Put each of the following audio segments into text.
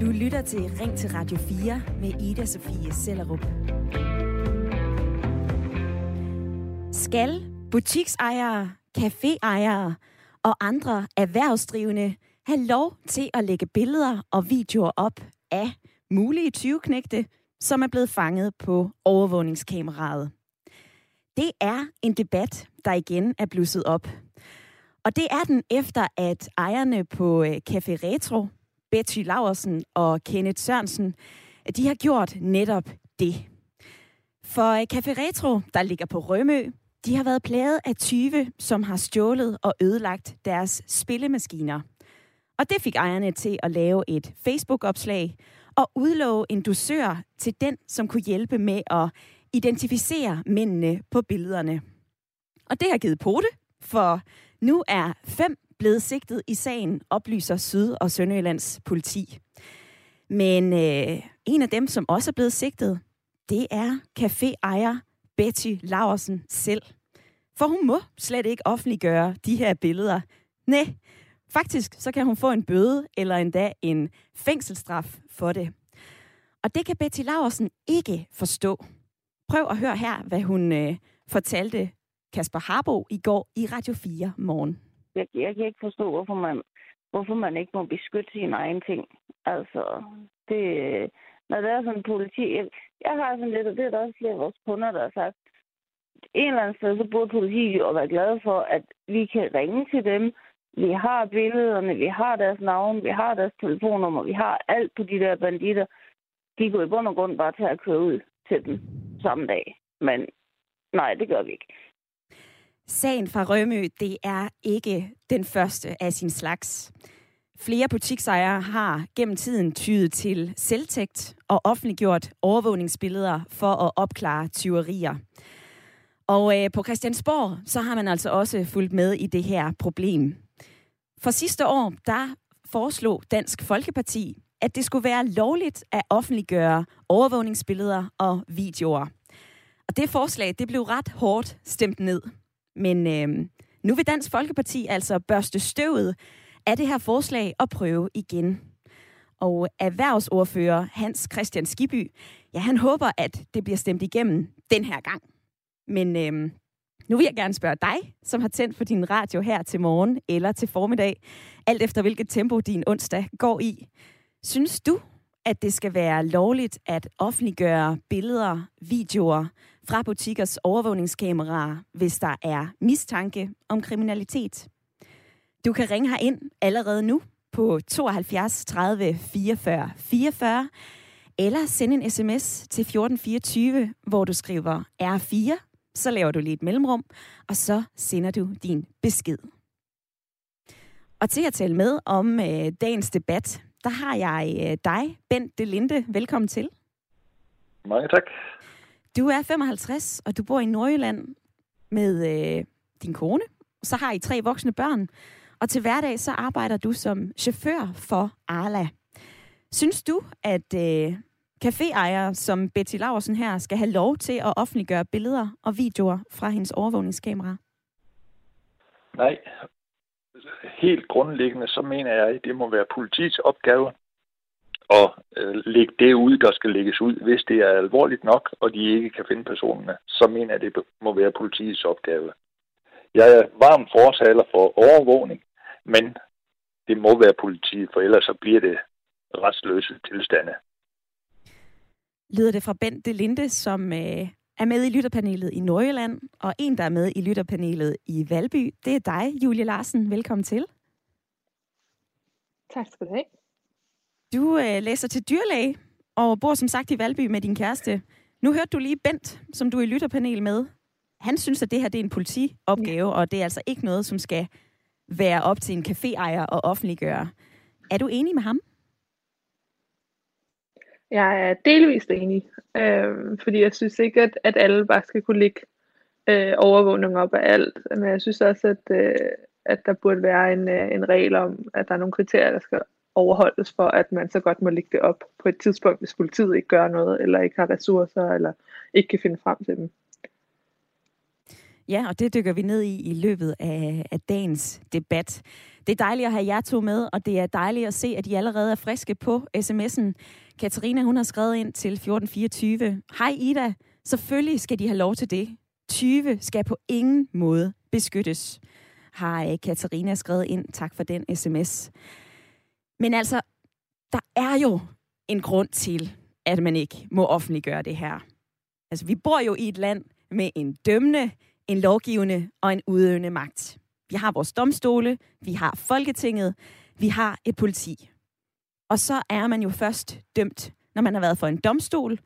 Du lytter til Ring til Radio 4 med Ida Sofie Sellerup. Skal butiksejere, caféejere og andre erhvervsdrivende have lov til at lægge billeder og videoer op af mulige tyveknægte, som er blevet fanget på overvågningskameraet. Det er en debat, der igen er blusset op. Og det er den efter, at ejerne på øh, Café Retro, Betty Laversen og Kenneth Sørensen, de har gjort netop det. For øh, Café Retro, der ligger på Rømø, de har været plaget af 20, som har stjålet og ødelagt deres spillemaskiner. Og det fik ejerne til at lave et Facebook-opslag og udlove en dusør til den, som kunne hjælpe med at identificere mændene på billederne. Og det har givet pote, for nu er fem blevet sigtet i sagen, oplyser Syd- og Sønderjyllands politi. Men øh, en af dem, som også er blevet sigtet, det er caféejer Betty Laursen selv. For hun må slet ikke offentliggøre de her billeder. Nej, faktisk så kan hun få en bøde eller endda en fængselsstraf for det. Og det kan Betty Laursen ikke forstå. Prøv at høre her, hvad hun øh, fortalte Kasper Harbo i går i Radio 4 morgen. Jeg, jeg kan ikke forstå, hvorfor man, hvorfor man ikke må beskytte sine egne ting. Altså, det, når det er sådan politi... Jeg, jeg har sådan lidt, og det er der også flere af vores kunder, der har sagt, en eller anden sted, så burde politiet jo være glade for, at vi kan ringe til dem. Vi har billederne, vi har deres navn, vi har deres telefonnummer, vi har alt på de der banditter. De går i bund og grund bare til at køre ud til dem samme dag. Men nej, det gør vi ikke. Sagen fra Rømø, det er ikke den første af sin slags. Flere butiksejere har gennem tiden tydet til selvtægt og offentliggjort overvågningsbilleder for at opklare tyverier. Og øh, på Christiansborg, så har man altså også fulgt med i det her problem. For sidste år, der foreslog Dansk Folkeparti, at det skulle være lovligt at offentliggøre overvågningsbilleder og videoer. Og det forslag, det blev ret hårdt stemt ned. Men øh, nu vil Dansk Folkeparti altså børste støvet af det her forslag og prøve igen. Og erhvervsordfører Hans Christian Skiby, ja, han håber, at det bliver stemt igennem den her gang. Men øh, nu vil jeg gerne spørge dig, som har tændt for din radio her til morgen eller til formiddag, alt efter hvilket tempo din onsdag går i. Synes du, at det skal være lovligt at offentliggøre billeder, videoer fra butikkers overvågningskameraer, hvis der er mistanke om kriminalitet? Du kan ringe her ind allerede nu på 72 30 44 44, eller sende en sms til 1424, hvor du skriver R4, så laver du lige et mellemrum, og så sender du din besked. Og til at tale med om øh, dagens debat, der har jeg øh, dig, Bent Delinde. Velkommen til. Mange tak. Du er 55, og du bor i Nordjylland med øh, din kone. Så har I tre voksne børn, og til hverdag så arbejder du som chauffør for Arla. Synes du, at øh, caféejere som Betty Laursen her skal have lov til at offentliggøre billeder og videoer fra hendes overvågningskamera? Nej. Helt grundlæggende, så mener jeg, at det må være politiets opgave at øh, lægge det ud, der skal lægges ud. Hvis det er alvorligt nok, og de ikke kan finde personerne, så mener jeg, at det må være politiets opgave. Jeg er varm fortaler for overvågning, men det må være politiet, for ellers så bliver det retsløse tilstande. Lyder det fra Bent de Linde, som øh, er med i lytterpanelet i Nordjylland, og en, der er med i lytterpanelet i Valby. Det er dig, Julie Larsen. Velkommen til. Tak skal du have. Du øh, læser til dyrlæge og bor som sagt i Valby med din kæreste. Nu hørte du lige Bent, som du er i lytterpanel med. Han synes, at det her det er en politiopgave, ja. og det er altså ikke noget, som skal være op til en caféejer at offentliggøre. Er du enig med ham? Jeg er delvist enig, øh, fordi jeg synes ikke, at, at alle bare skal kunne ligge øh, overvågning op af alt. Men jeg synes også, at, øh, at der burde være en, øh, en regel om, at der er nogle kriterier, der skal overholdes for, at man så godt må lægge det op på et tidspunkt, hvis politiet ikke gør noget, eller ikke har ressourcer, eller ikke kan finde frem til dem. Ja, og det dykker vi ned i i løbet af, af dagens debat. Det er dejligt at have jer to med, og det er dejligt at se, at I allerede er friske på sms'en. Katarina, hun har skrevet ind til 1424. Hej Ida, selvfølgelig skal de have lov til det. 20 skal på ingen måde beskyttes, har øh, Katarina skrevet ind. Tak for den sms. Men altså, der er jo en grund til, at man ikke må offentliggøre det her. Altså, vi bor jo i et land med en dømmende, en lovgivende og en udøvende magt. Vi har vores domstole, vi har Folketinget, vi har et politi. Og så er man jo først dømt, når man har været for en domstol,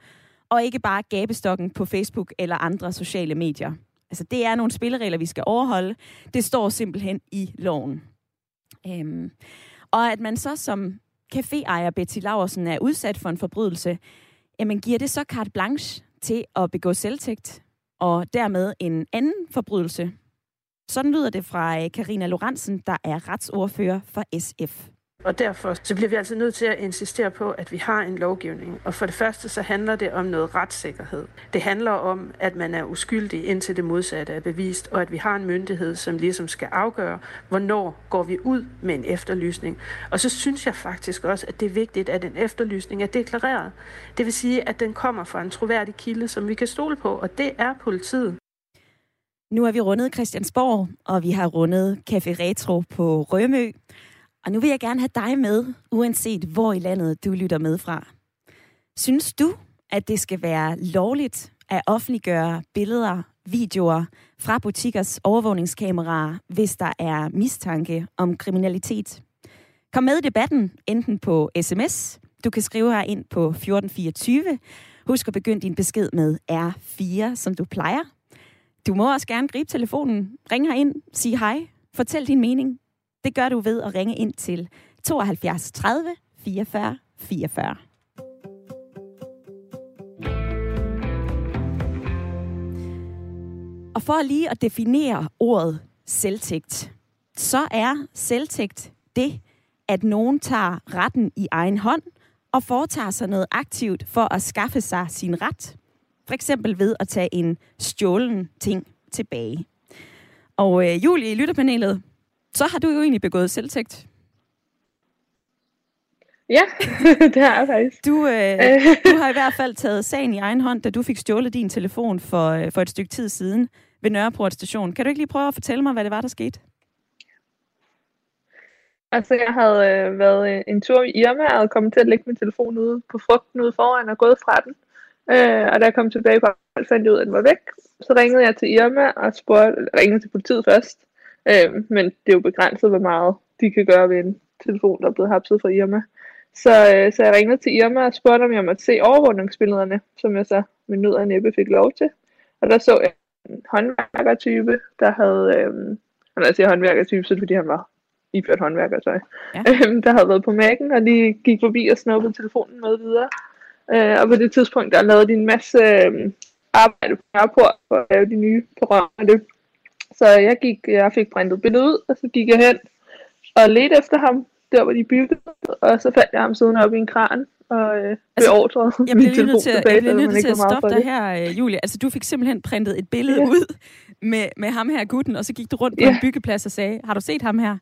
og ikke bare gabestokken på Facebook eller andre sociale medier. Altså, det er nogle spilleregler, vi skal overholde. Det står simpelthen i loven. Øhm, og at man så som caféejer Betty Laversen er udsat for en forbrydelse, jamen giver det så carte blanche til at begå selvtægt, og dermed en anden forbrydelse. Sådan lyder det fra øh, Karina Lorentzen, der er retsordfører for SF. Og derfor så bliver vi altså nødt til at insistere på, at vi har en lovgivning. Og for det første så handler det om noget retssikkerhed. Det handler om, at man er uskyldig indtil det modsatte er bevist, og at vi har en myndighed, som ligesom skal afgøre, hvornår går vi ud med en efterlysning. Og så synes jeg faktisk også, at det er vigtigt, at en efterlysning er deklareret. Det vil sige, at den kommer fra en troværdig kilde, som vi kan stole på, og det er politiet. Nu er vi rundet Christiansborg, og vi har rundet Café Retro på Rømø. Og nu vil jeg gerne have dig med, uanset hvor i landet du lytter med fra. Synes du, at det skal være lovligt at offentliggøre billeder, videoer fra butikkers overvågningskameraer, hvis der er mistanke om kriminalitet? Kom med i debatten, enten på sms, du kan skrive her ind på 1424. Husk at begynde din besked med R4, som du plejer. Du må også gerne gribe telefonen, ring ind, sig hej, fortæl din mening. Det gør du ved at ringe ind til 72 30 44 44. Og for lige at definere ordet selvtægt, så er selvtægt det, at nogen tager retten i egen hånd og foretager sig noget aktivt for at skaffe sig sin ret. For eksempel ved at tage en stjålen ting tilbage. Og øh, Julie i lytterpanelet, så har du jo egentlig begået selvtægt. Ja, det har jeg faktisk. Du, øh, du har i hvert fald taget sagen i egen hånd, da du fik stjålet din telefon for, øh, for et stykke tid siden ved Nørreport station. Kan du ikke lige prøve at fortælle mig, hvad det var, der skete? Altså, jeg havde øh, været en tur i Irma og kommet til at lægge min telefon ude på frugten ude foran og gået fra den. Øh, og da jeg kom tilbage på fandt jeg ud af, at den var væk. Så ringede jeg til Irma og spurgte, ringede til politiet først, Øh, men det er jo begrænset, hvor meget de kan gøre ved en telefon, der er blevet hapset fra Irma. Så, øh, så jeg ringede til Irma og spurgte, om jeg måtte se overvågningsbillederne, som jeg så med nød og næppe fik lov til. Og der så jeg en håndværkertype, der havde, øh, når jeg siger håndværkertype, så er det fordi han var iført håndværkertøj, ja. øh, der havde været på mækken og lige gik forbi og snuppede telefonen med videre. Øh, og på det tidspunkt, der lavede de en masse øh, arbejde på Nørreport for at lave de nye programmer. Det så jeg, gik, jeg fik printet billedet ud, og så gik jeg hen og ledte efter ham, der hvor de byggede, og så fandt jeg ham siddende op i en kran, og øh, altså, beordrede jeg bliver lige nødt til, tilbage, jeg bliver nødt til at stoppe dig her, øh, Julie. Altså, du fik simpelthen printet et billede ja. ud med, med ham her gutten, og så gik du rundt på ja. en byggeplads og sagde, har du set ham her?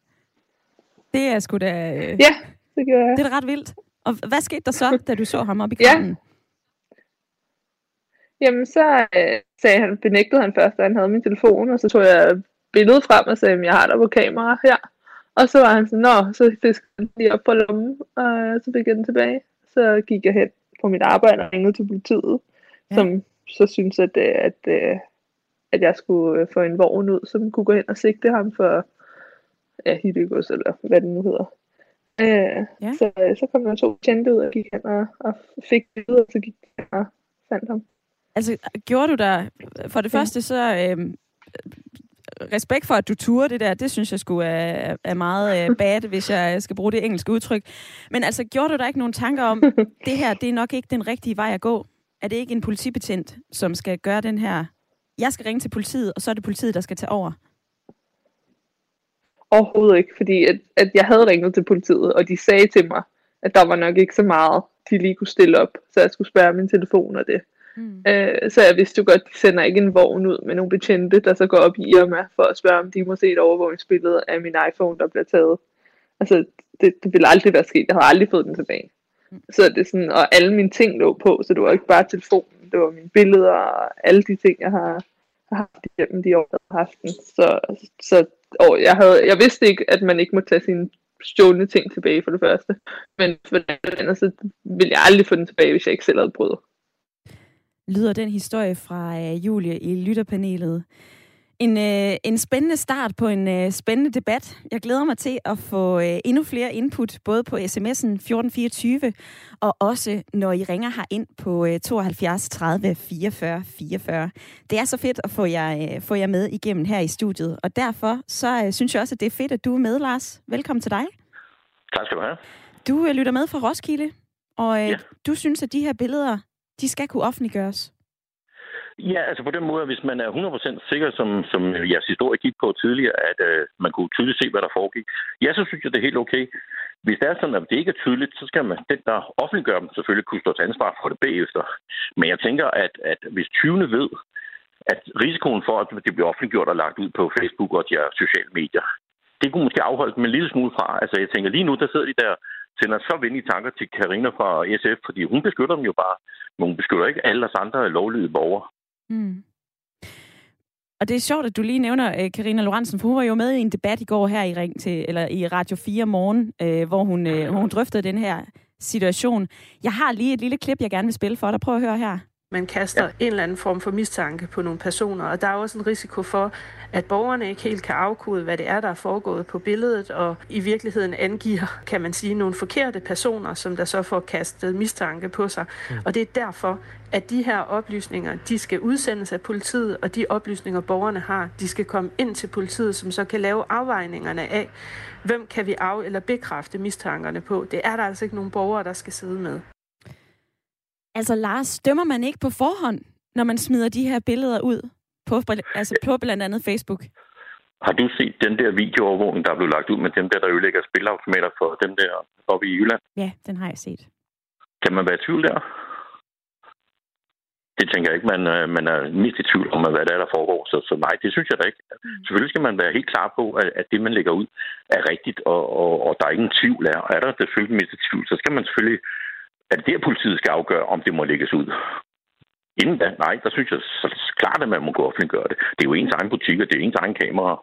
Det er sgu da... Øh, ja, det gør jeg. Det er da ret vildt. Og hvad skete der så, da du så ham op i kranen? Ja. Jamen, så øh, sagde han, benægtede han først, at han havde min telefon, og så tog jeg billedet frem og sagde, at jeg har der på kamera her. Og så var han sådan, nå, så fiskede han lige op på lommen, og så fik jeg den tilbage. Så gik jeg hen på mit arbejde og ringede til politiet, ja. som så synes at, øh, at, at, øh, at jeg skulle øh, få en vogn ud, som kunne gå hen og sigte ham for ja, hittegods, eller hvad det nu hedder. Øh, ja. så, så kom der to tjente ud og gik hen og, og fik det ud, og så gik jeg og fandt ham. Altså, gjorde du der... For det første, så... Øh, respekt for, at du turer det der, det synes jeg skulle er, er meget øh, bad, hvis jeg skal bruge det engelske udtryk. Men altså, gjorde du der ikke nogen tanker om, det her, det er nok ikke den rigtige vej at gå? Er det ikke en politibetjent, som skal gøre den her... Jeg skal ringe til politiet, og så er det politiet, der skal tage over? Overhovedet ikke, fordi at, at jeg havde ringet til politiet, og de sagde til mig, at der var nok ikke så meget, de lige kunne stille op, så jeg skulle spærre min telefon og det. Mm. Øh, så jeg vidste jo godt, de sender ikke en vogn ud med nogle betjente, der så går op i Irma for at spørge, om de må se et overvågningsbillede af min iPhone, der bliver taget. Altså, det, det ville aldrig være sket. Jeg havde aldrig fået den tilbage. Mm. Så det er sådan, og alle mine ting lå på, så det var ikke bare telefonen, det var mine billeder og alle de ting, jeg har, har haft igennem de år, jeg har haft den. Så, så og jeg, havde, jeg vidste ikke, at man ikke må tage sine stjålne ting tilbage for det første. Men for det andet, så ville jeg aldrig få den tilbage, hvis jeg ikke selv havde prøvet. Lyder den historie fra uh, Julie i lytterpanelet. En, øh, en spændende start på en øh, spændende debat. Jeg glæder mig til at få øh, endnu flere input, både på sms'en 1424, og også når I ringer her ind på øh, 72 30 44 44. Det er så fedt at få jer, øh, få jer med igennem her i studiet, og derfor så øh, synes jeg også, at det er fedt, at du er med, Lars. Velkommen til dig. Tak skal du have. Du øh, lytter med fra Roskilde, og øh, ja. du synes, at de her billeder, de skal kunne offentliggøres. Ja, altså på den måde, hvis man er 100% sikker, som, som jeres historie gik på tidligere, at øh, man kunne tydeligt se, hvad der foregik, ja, så synes jeg, det er helt okay. Hvis det er sådan, at det ikke er tydeligt, så skal man, den, der offentliggør dem, selvfølgelig kunne stå til ansvar for det bagefter. Men jeg tænker, at, at hvis 20. ved, at risikoen for, at det bliver offentliggjort og lagt ud på Facebook og de her sociale medier, det kunne måske afholde dem en lille smule fra. Altså jeg tænker, lige nu, der sidder de der sender så venlige tanker til Karina fra SF, fordi hun beskytter dem jo bare, men hun beskytter ikke alle os andre lovlydige borgere. Mm. Og det er sjovt, at du lige nævner øh, Karina Lorentzen, for hun var jo med i en debat i går her i Ring til, eller i Radio 4 morgen, øh, hvor hun, øh, hvor hun drøftede den her situation. Jeg har lige et lille klip, jeg gerne vil spille for dig. Prøv at høre her man kaster ja. en eller anden form for mistanke på nogle personer, og der er også en risiko for, at borgerne ikke helt kan afkode, hvad det er, der er foregået på billedet, og i virkeligheden angiver, kan man sige, nogle forkerte personer, som der så får kastet mistanke på sig. Mm. Og det er derfor, at de her oplysninger, de skal udsendes af politiet, og de oplysninger, borgerne har, de skal komme ind til politiet, som så kan lave afvejningerne af, hvem kan vi af- eller bekræfte mistankerne på. Det er der altså ikke nogen borgere, der skal sidde med. Altså Lars, dømmer man ikke på forhånd, når man smider de her billeder ud på, altså på blandt andet Facebook? Har du set den der videoovervågning, der er blevet lagt ud med dem der, der ødelægger spilautomater for dem der oppe i Jylland? Ja, den har jeg set. Kan man være i tvivl der? Det tænker jeg ikke, man, øh, man er mest i tvivl om, hvad det er, der foregår. Så, så nej, det synes jeg da ikke. Mm. Selvfølgelig skal man være helt klar på, at, at det, man lægger ud, er rigtigt, og, og, og der er ingen tvivl er. Og er der selvfølgelig mest i tvivl, så skal man selvfølgelig er det der, politiet skal afgøre, om det må lægges ud? Inden da, nej, der synes jeg så klart, at man må gå offentliggøre det. Det er jo ens egen butik, og det er ens egen kamera.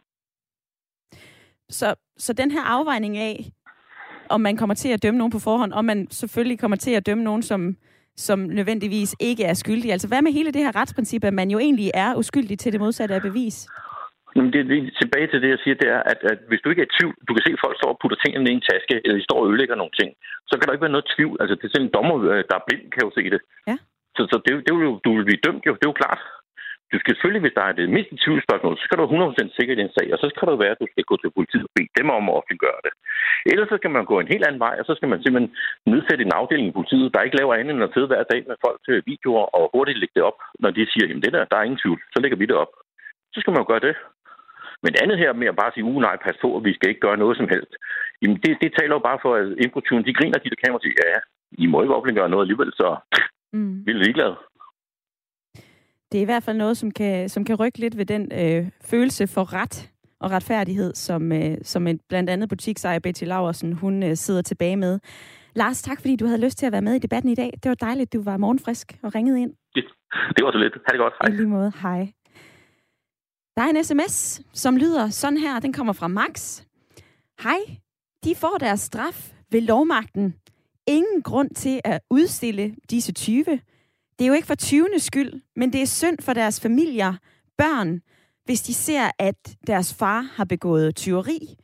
Så, så den her afvejning af, om man kommer til at dømme nogen på forhånd, og man selvfølgelig kommer til at dømme nogen, som, som nødvendigvis ikke er skyldige. Altså hvad med hele det her retsprincip, at man jo egentlig er uskyldig til det modsatte af bevis? Jamen, det, det, tilbage til det, jeg siger, det er, at, at hvis du ikke er i tvivl, du kan se, at folk står og putter tingene i en taske, eller de står og ødelægger nogle ting, så kan der ikke være noget tvivl. Altså, det er sådan en dommer, øh, der er blind, kan jo se det. Ja. Så, så det, det vil jo, du vil blive dømt, jo. Det er jo klart. Du skal selvfølgelig, hvis der er det mindste tvivlsspørgsmål, så skal du 100% sikker i den sag, og så skal det være, at du skal gå til politiet og bede dem om at offentliggøre det. Ellers så skal man gå en helt anden vej, og så skal man simpelthen nedsætte en afdeling i politiet, der ikke laver andet end at sidde hver dag med folk til videoer og hurtigt lægge det op, når de siger, jamen det der, der er ingen tvivl, så lægger vi det op. Så skal man jo gøre det. Men andet her med at bare sige, uh nej, pas på, at vi skal ikke gøre noget som helst. Jamen det, det taler jo bare for, at indbrudstyven, de griner, de der kamera siger, ja, I må ikke offentliggøre noget alligevel, så mm. vi er ligeglade. Det er i hvert fald noget, som kan, som kan rykke lidt ved den øh, følelse for ret og retfærdighed, som, øh, som en, blandt andet butiksejer Betty Laversen, hun øh, sidder tilbage med. Lars, tak fordi du havde lyst til at være med i debatten i dag. Det var dejligt, du var morgenfrisk og ringede ind. Det, det var så lidt. Ha' det godt. Hej. I lige måde. Hej. Der er en sms, som lyder sådan her. Den kommer fra Max. Hej, de får deres straf ved lovmagten. Ingen grund til at udstille disse 20. Det er jo ikke for 20. skyld, men det er synd for deres familier, børn, hvis de ser, at deres far har begået tyveri.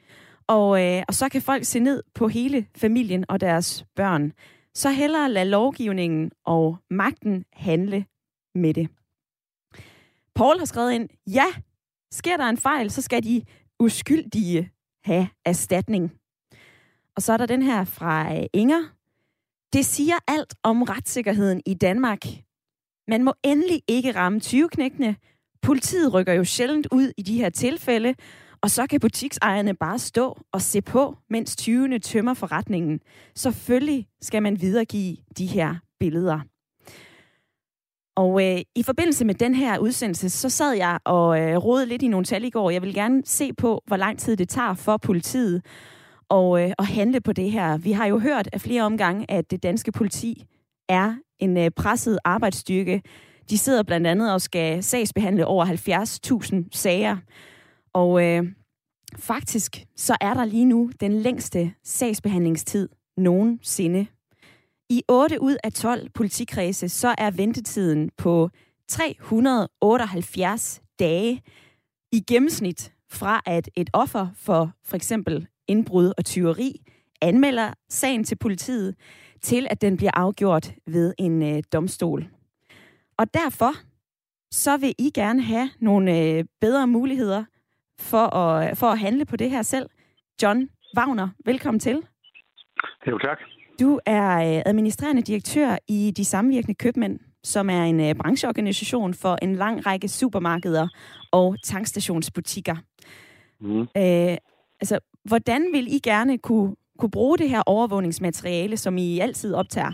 Og, øh, og så kan folk se ned på hele familien og deres børn. Så hellere lade lovgivningen og magten handle med det. Paul har skrevet ind, ja, Sker der en fejl, så skal de uskyldige have erstatning. Og så er der den her fra øh, Inger. Det siger alt om retssikkerheden i Danmark. Man må endelig ikke ramme 20-knækkene. Politiet rykker jo sjældent ud i de her tilfælde, og så kan butiksejerne bare stå og se på, mens 20'erne tømmer forretningen. Selvfølgelig skal man videregive de her billeder. Og øh, i forbindelse med den her udsendelse, så sad jeg og øh, rodede lidt i nogle tal i går. Jeg vil gerne se på, hvor lang tid det tager for politiet og, øh, at handle på det her. Vi har jo hørt af flere omgange, at det danske politi er en øh, presset arbejdsstyrke. De sidder blandt andet og skal sagsbehandle over 70.000 sager. Og øh, faktisk så er der lige nu den længste sagsbehandlingstid nogensinde. I 8 ud af 12 politikredse, så er ventetiden på 378 dage i gennemsnit fra at et offer for for eksempel indbrud og tyveri anmelder sagen til politiet, til at den bliver afgjort ved en øh, domstol. Og derfor så vil I gerne have nogle øh, bedre muligheder for at, for at handle på det her selv. John Wagner, velkommen til. Jo, tak. Du er øh, administrerende direktør i De Samvirkende Købmænd, som er en øh, brancheorganisation for en lang række supermarkeder og tankstationsbutikker. Mm. Øh, altså, hvordan vil I gerne kunne, kunne bruge det her overvågningsmateriale, som I altid optager?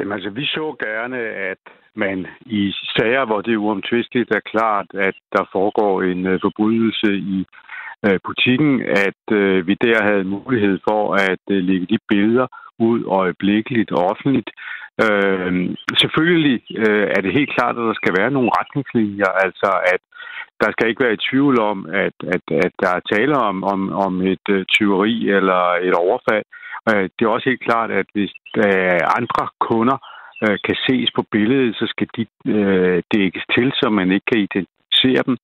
Jamen altså, vi så gerne, at man i sager, hvor det er uomtvisteligt er klart, at der foregår en uh, forbrydelse i Øh, butikken, at øh, vi der havde mulighed for at øh, lægge de billeder ud øjeblikkeligt og offentligt. Øh, selvfølgelig øh, er det helt klart, at der skal være nogle retningslinjer, altså at der skal ikke være i tvivl om, at, at, at der er tale om, om, om et øh, tyveri eller et overfald. Øh, det er også helt klart, at hvis der andre kunder, øh, kan ses på billedet, så skal de øh, dækkes til, så man ikke kan identificere dem.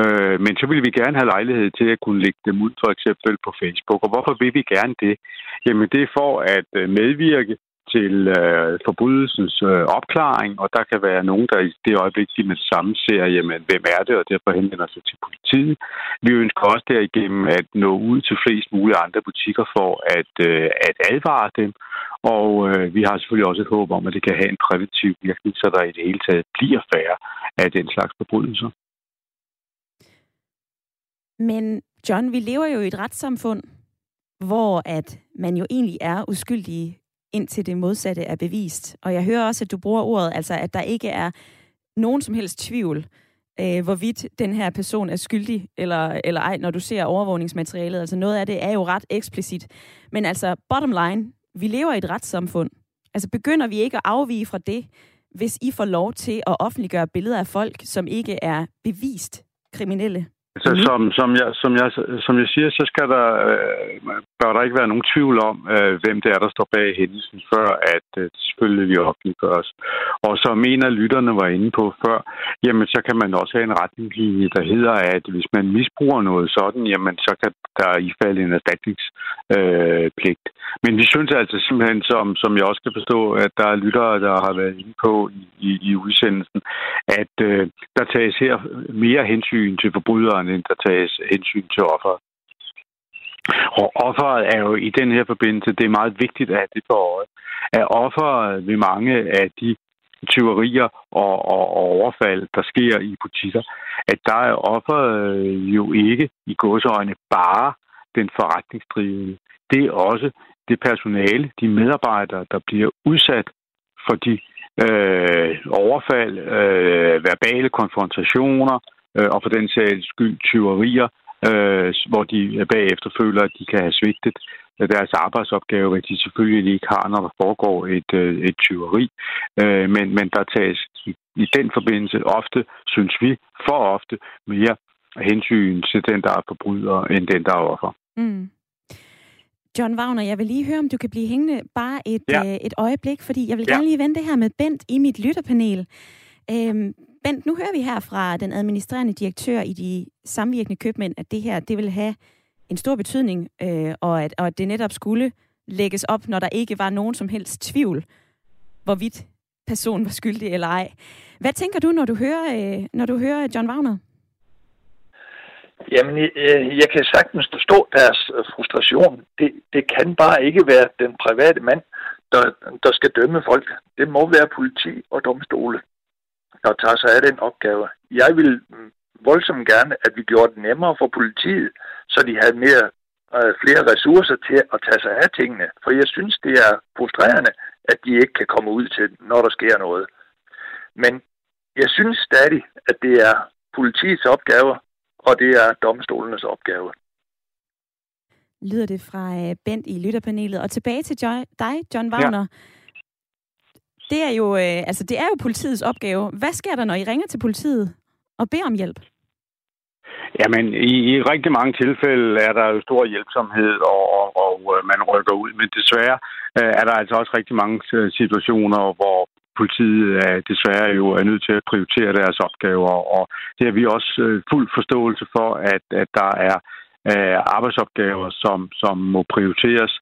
Øh, men så vil vi gerne have lejlighed til at kunne lægge dem ud, for eksempel på Facebook. Og hvorfor vil vi gerne det? Jamen det er for at øh, medvirke til øh, forbrydelsens øh, opklaring, og der kan være nogen, der i det øjeblik, de med samme ser, jamen, hvem er det, og derfor henvender sig til politiet. Vi ønsker også derigennem at nå ud til flest mulige andre butikker for at, øh, at advare dem, og øh, vi har selvfølgelig også et håb om, at det kan have en præventiv virkning, så der i det hele taget bliver færre af den slags forbrydelser. Men John, vi lever jo i et retssamfund, hvor at man jo egentlig er uskyldig indtil det modsatte er bevist. Og jeg hører også, at du bruger ordet, altså at der ikke er nogen som helst tvivl, øh, hvorvidt den her person er skyldig eller, eller ej, når du ser overvågningsmaterialet. Altså noget af det er jo ret eksplicit. Men altså, bottom line, vi lever i et retssamfund. Altså begynder vi ikke at afvige fra det, hvis I får lov til at offentliggøre billeder af folk, som ikke er bevist kriminelle? Så mm. som, som, jeg, som, jeg, som jeg siger, så skal der, øh, bør der ikke være nogen tvivl om, øh, hvem det er, der står bag hændelsen, før at øh, selvfølgelig vi offentliggøres. Og som en af lytterne var inde på før, jamen så kan man også have en retningslinje, der hedder, at hvis man misbruger noget sådan, jamen så kan der ifalde en erstatningspligt. Øh, Men vi synes altså simpelthen, som, som jeg også kan forstå, at der er lyttere, der har været inde på i, i, i udsendelsen, at øh, der tages her mere hensyn til forbryderen, end der tages hensyn til offeret. Og offeret er jo i den her forbindelse, det er meget vigtigt at det for øje, at offeret ved mange af de tyverier og, og, og overfald, der sker i butikker, at der er offeret jo ikke i godsøjne bare den forretningsdrivende. Det er også det personale, de medarbejdere, der bliver udsat for de øh, overfald, øh, verbale konfrontationer, øh, og for den sags skyld tyverier, øh, hvor de bagefter føler, at de kan have svigtet deres arbejdsopgave, at de selvfølgelig ikke har, når der foregår et, øh, et tyveri. Øh, men, men der tages i, i den forbindelse ofte, synes vi, for ofte mere hensyn til den, der er forbryder, end den, der er offer. Mm. John Wagner, jeg vil lige høre, om du kan blive hængende bare et, ja. øh, et øjeblik, fordi jeg vil ja. gerne lige vende det her med Bent i mit lytterpanel. Øhm, Bent, nu hører vi her fra den administrerende direktør i de samvirkende købmænd, at det her det vil have en stor betydning, øh, og, at, og at det netop skulle lægges op, når der ikke var nogen som helst tvivl, hvorvidt personen var skyldig eller ej. Hvad tænker du, når du hører, øh, når du hører John Wagner? Jamen, jeg, jeg kan sagtens forstå deres øh, frustration. Det, det kan bare ikke være den private mand, der, der skal dømme folk. Det må være politi og domstole der tager sig af den opgave. Jeg vil voldsomt gerne, at vi gjorde det nemmere for politiet, så de havde mere, øh, flere ressourcer til at tage sig af tingene. For jeg synes, det er frustrerende, at de ikke kan komme ud til, når der sker noget. Men jeg synes stadig, at det er politiets opgave, og det er domstolenes opgave. Lyder det fra øh, Bent i lytterpanelet. Og tilbage til dig, John Wagner. Ja. Det er jo øh, altså det er jo politiets opgave. Hvad sker der, når I ringer til politiet og beder om hjælp? Jamen, i, i rigtig mange tilfælde er der jo stor hjælpsomhed, og, og, og man rykker ud. Men desværre øh, er der altså også rigtig mange øh, situationer, hvor politiet er desværre jo er nødt til at prioritere deres opgaver, og det har vi også øh, fuld forståelse for, at, at der er arbejdsopgaver, som, som må prioriteres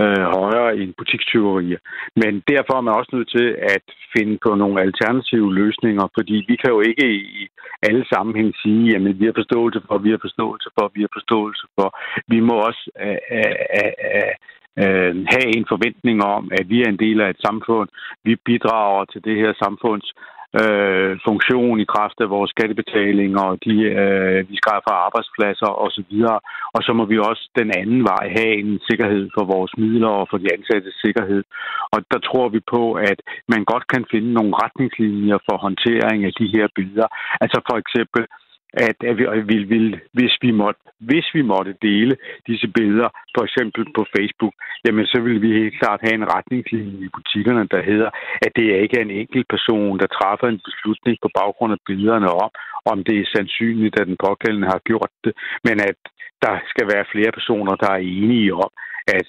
øh, højere end butikstyverier. Men derfor er man også nødt til at finde på nogle alternative løsninger, fordi vi kan jo ikke i alle sammenhæng sige, jamen vi har forståelse for, vi har forståelse for, vi har forståelse for. Vi må også øh, øh, øh, øh, have en forventning om, at vi er en del af et samfund. Vi bidrager til det her samfunds øh, funktion i kraft af vores skattebetaling, og de, øh, vi skaffer arbejdspladser osv. Og så må vi også den anden vej have en sikkerhed for vores midler og for de ansattes sikkerhed. Og der tror vi på, at man godt kan finde nogle retningslinjer for håndtering af de her billeder. Altså for eksempel, at, at vi, at vi, vil, hvis, vi måtte, hvis vi måtte dele disse billeder, for eksempel på Facebook, jamen så vil vi helt klart have en retningslinje i butikkerne, der hedder, at det ikke er en enkelt person, der træffer en beslutning på baggrund af billederne om, om det er sandsynligt, at den pågældende har gjort det, men at der skal være flere personer, der er enige om, at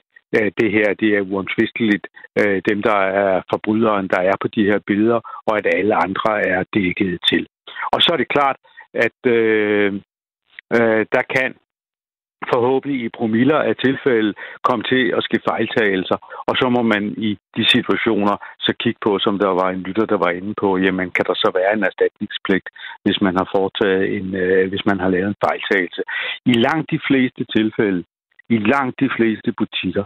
det her det er uomtvisteligt øh, dem, der er forbryderen, der er på de her billeder, og at alle andre er dækket til. Og så er det klart, at øh, øh, der kan forhåbentlig i promiller af tilfælde komme til at ske fejltagelser, og så må man i de situationer så kigge på, som der var en lytter, der var inde på, jamen kan der så være en erstatningspligt, hvis man har foretaget en, øh, hvis man har lavet en fejltagelse. I langt de fleste tilfælde, i langt de fleste butikker,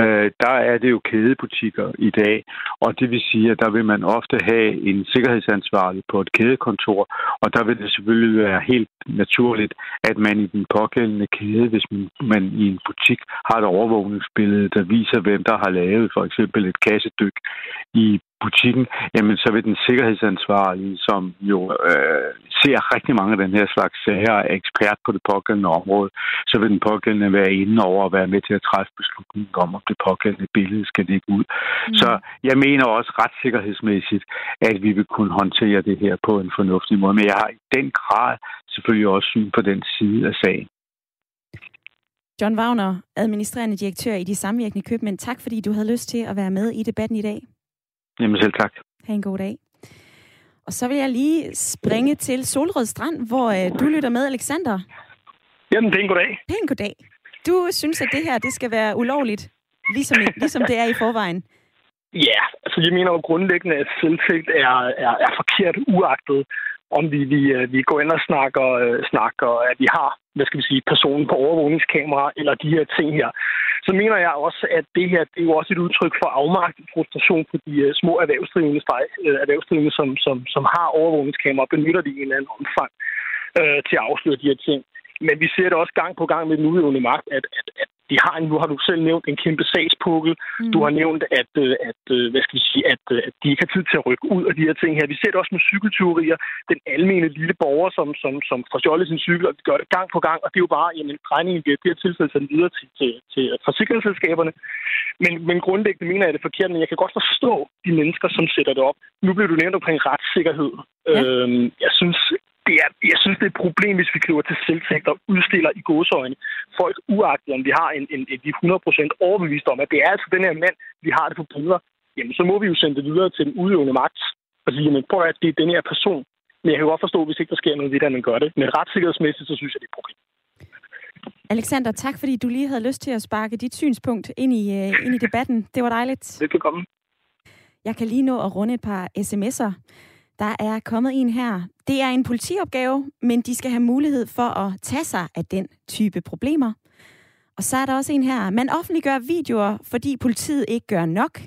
øh, der er det jo kædebutikker i dag, og det vil sige, at der vil man ofte have en sikkerhedsansvarlig på et kædekontor, og der vil det selvfølgelig være helt naturligt, at man i den pågældende kæde, hvis man, man i en butik har et overvågningsbillede, der viser, hvem der har lavet for eksempel et kassedyk i butikken, jamen så vil den sikkerhedsansvarlige, som jo øh, ser rigtig mange af den her slags sager, er ekspert på det pågældende område, så vil den pågældende være inde over at være med til at træffe beslutningen om, om det pågældende billede skal ligge ud. Mm. Så jeg mener også retssikkerhedsmæssigt, at vi vil kunne håndtere det her på en fornuftig måde, men jeg har i den grad selvfølgelig også syn på den side af sagen. John Wagner, administrerende direktør i De Samvirkende Købmænd. Tak fordi du havde lyst til at være med i debatten i dag. Jamen selv tak. Ha' en god dag. Og så vil jeg lige springe til Solrød Strand, hvor øh, du lytter med, Alexander. Jamen, det er en god dag. Det er en god dag. Du synes, at det her det skal være ulovligt, ligesom, ligesom det er i forvejen. Ja, yeah, altså jeg mener jo grundlæggende, at selvtægt er, er, er forkert uagtet, om vi, vi, øh, vi går ind og snakker, øh, snakker, at vi har hvad skal vi sige, personen på overvågningskamera, eller de her ting her. Så mener jeg også, at det her det er jo også et udtryk for afmagt frustration på de uh, små erhvervsdrivende, uh, erhvervsdrivende som, som, som har overvågningskamera, benytter det i en eller anden omfang uh, til at afsløre de her ting. Men vi ser det også gang på gang med den udøvende magt, at, at, at de har en, nu har du selv nævnt en kæmpe sagspukkel. Mm. Du har nævnt, at, øh, at, øh, hvad skal vi sige, at, øh, at de ikke har tid til at rykke ud af de her ting her. Vi ser det også med cykeltyverier. Den almene lille borger, som, som, som får stjålet sin cykel, og de gør det gang på gang. Og det er jo bare, jamen, regningen bliver det her tilfælde sendt videre til, til, til forsikringsselskaberne. Men, men grundlæggende mener jeg det forkert, men jeg kan godt forstå de mennesker, som sætter det op. Nu bliver du nævnt omkring retssikkerhed. Ja. Øhm, jeg synes det er, jeg synes, det er et problem, hvis vi kliver til selvtægt og udstiller i godsøjne folk, uagtet om vi har en, en, en, en 100% overbevist om, at det er altså den her mand, vi har det på billeder, jamen så må vi jo sende det videre til den udøvende magt og sige, jamen prøv at det er den her person. Men jeg kan godt forstå, hvis ikke der sker noget ved at man gør det. Men retssikkerhedsmæssigt, så synes jeg, det er et problem. Alexander, tak fordi du lige havde lyst til at sparke dit synspunkt ind i, uh, ind i debatten. Det var dejligt. Velkommen. Jeg kan lige nå at runde et par sms'er. Der er kommet en her. Det er en politiopgave, men de skal have mulighed for at tage sig af den type problemer. Og så er der også en her. Man offentliggør videoer, fordi politiet ikke gør nok.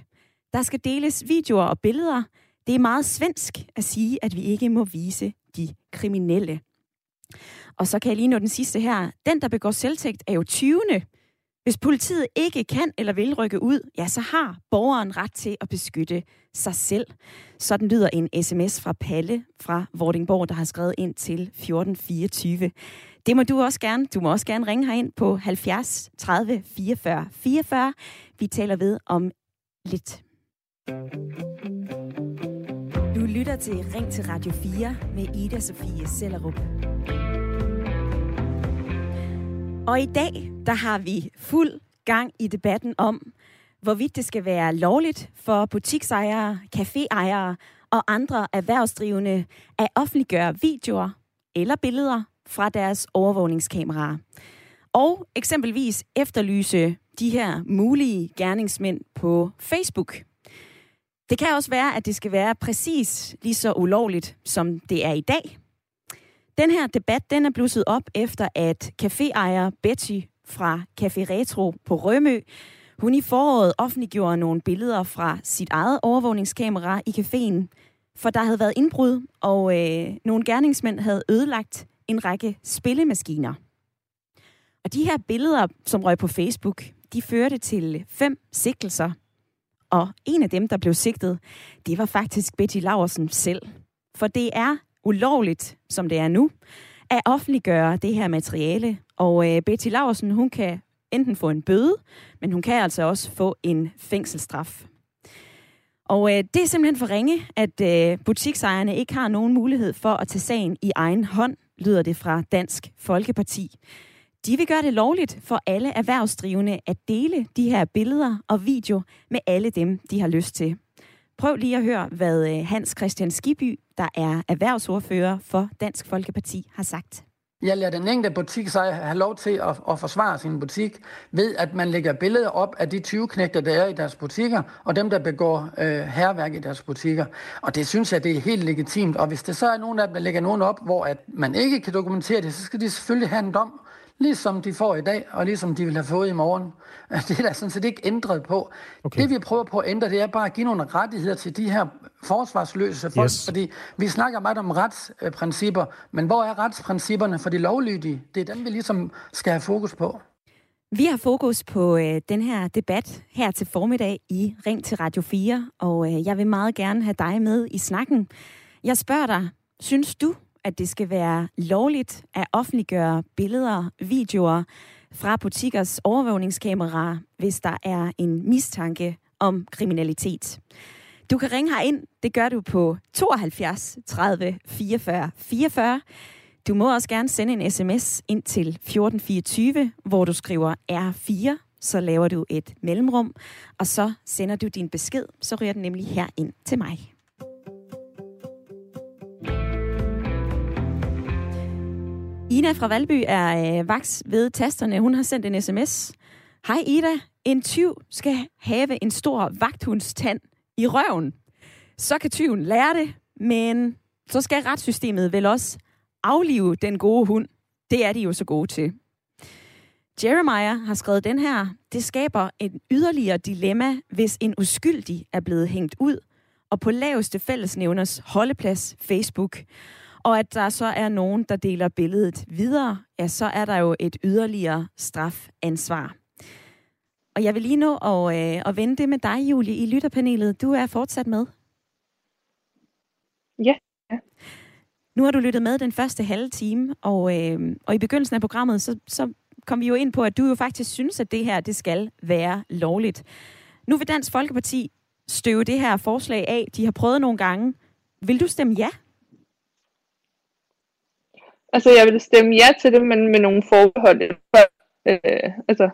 Der skal deles videoer og billeder. Det er meget svensk at sige, at vi ikke må vise de kriminelle. Og så kan jeg lige nå den sidste her. Den, der begår selvtægt, er jo 20. Hvis politiet ikke kan eller vil rykke ud, ja, så har borgeren ret til at beskytte sig selv. Sådan lyder en sms fra Palle fra Vordingborg, der har skrevet ind til 1424. Det må du også gerne. Du må også gerne ringe herind på 70 30 44 44. Vi taler ved om lidt. Du lytter til Ring til Radio 4 med Ida Sofie Sellerup. Og i dag, der har vi fuld gang i debatten om, hvorvidt det skal være lovligt for butiksejere, caféejere og andre erhvervsdrivende at offentliggøre videoer eller billeder fra deres overvågningskameraer. Og eksempelvis efterlyse de her mulige gerningsmænd på Facebook. Det kan også være, at det skal være præcis lige så ulovligt, som det er i dag. Den her debat den er blusset op efter, at caféejer Betty fra Café Retro på Rømø, hun i foråret offentliggjorde nogle billeder fra sit eget overvågningskamera i caféen, for der havde været indbrud, og øh, nogle gerningsmænd havde ødelagt en række spillemaskiner. Og de her billeder, som røg på Facebook, de førte til fem sigtelser. Og en af dem, der blev sigtet, det var faktisk Betty Laursen selv. For det er ulovligt, som det er nu, at offentliggøre det her materiale. Og øh, Betty Laursen, hun kan enten få en bøde, men hun kan altså også få en fængselsstraf. Og øh, det er simpelthen for ringe, at øh, butiksejerne ikke har nogen mulighed for at tage sagen i egen hånd, lyder det fra Dansk Folkeparti. De vil gøre det lovligt for alle erhvervsdrivende at dele de her billeder og video med alle dem, de har lyst til. Prøv lige at høre, hvad øh, Hans Christian Skiby, der er erhvervsordfører for Dansk Folkeparti, har sagt. Jeg lader den enkelte butiksejer have lov til at, at forsvare sin butik ved, at man lægger billeder op af de 20 knægter, der er i deres butikker, og dem, der begår øh, herværk i deres butikker. Og det synes jeg, det er helt legitimt. Og hvis der så er nogen af dem, der lægger nogen op, hvor at man ikke kan dokumentere det, så skal de selvfølgelig have en dom ligesom de får i dag, og ligesom de vil have fået i morgen. Det er der sådan set ikke ændret på. Okay. Det vi prøver på at ændre, det er bare at give nogle rettigheder til de her forsvarsløse folk, yes. fordi vi snakker meget om retsprincipper, men hvor er retsprincipperne for de lovlydige? Det er dem, vi ligesom skal have fokus på. Vi har fokus på øh, den her debat her til formiddag i Ring til Radio 4, og øh, jeg vil meget gerne have dig med i snakken. Jeg spørger dig, synes du, at det skal være lovligt at offentliggøre billeder, videoer fra butikkers overvågningskameraer, hvis der er en mistanke om kriminalitet. Du kan ringe her ind. Det gør du på 72 30 44 44. Du må også gerne sende en sms ind til 1424, hvor du skriver R4, så laver du et mellemrum, og så sender du din besked, så ryger den nemlig her ind til mig. Ina fra Valby er øh, vaks ved tasterne. Hun har sendt en sms. Hej Ida, en tyv skal have en stor vagthundstand i røven. Så kan tyven lære det, men så skal retssystemet vel også aflive den gode hund. Det er de jo så gode til. Jeremiah har skrevet den her. Det skaber en yderligere dilemma, hvis en uskyldig er blevet hængt ud, og på laveste fællesnævners holdeplads Facebook og at der så er nogen, der deler billedet videre, ja, så er der jo et yderligere strafansvar. Og jeg vil lige nå at, øh, at vende det med dig, Julie, i lytterpanelet. Du er fortsat med. Ja. ja. Nu har du lyttet med den første halve time, og, øh, og i begyndelsen af programmet, så, så kom vi jo ind på, at du jo faktisk synes, at det her, det skal være lovligt. Nu vil Dansk Folkeparti støve det her forslag af. De har prøvet nogle gange. Vil du stemme ja? Altså, jeg vil stemme ja til det, men med nogle forbehold. Øh, altså,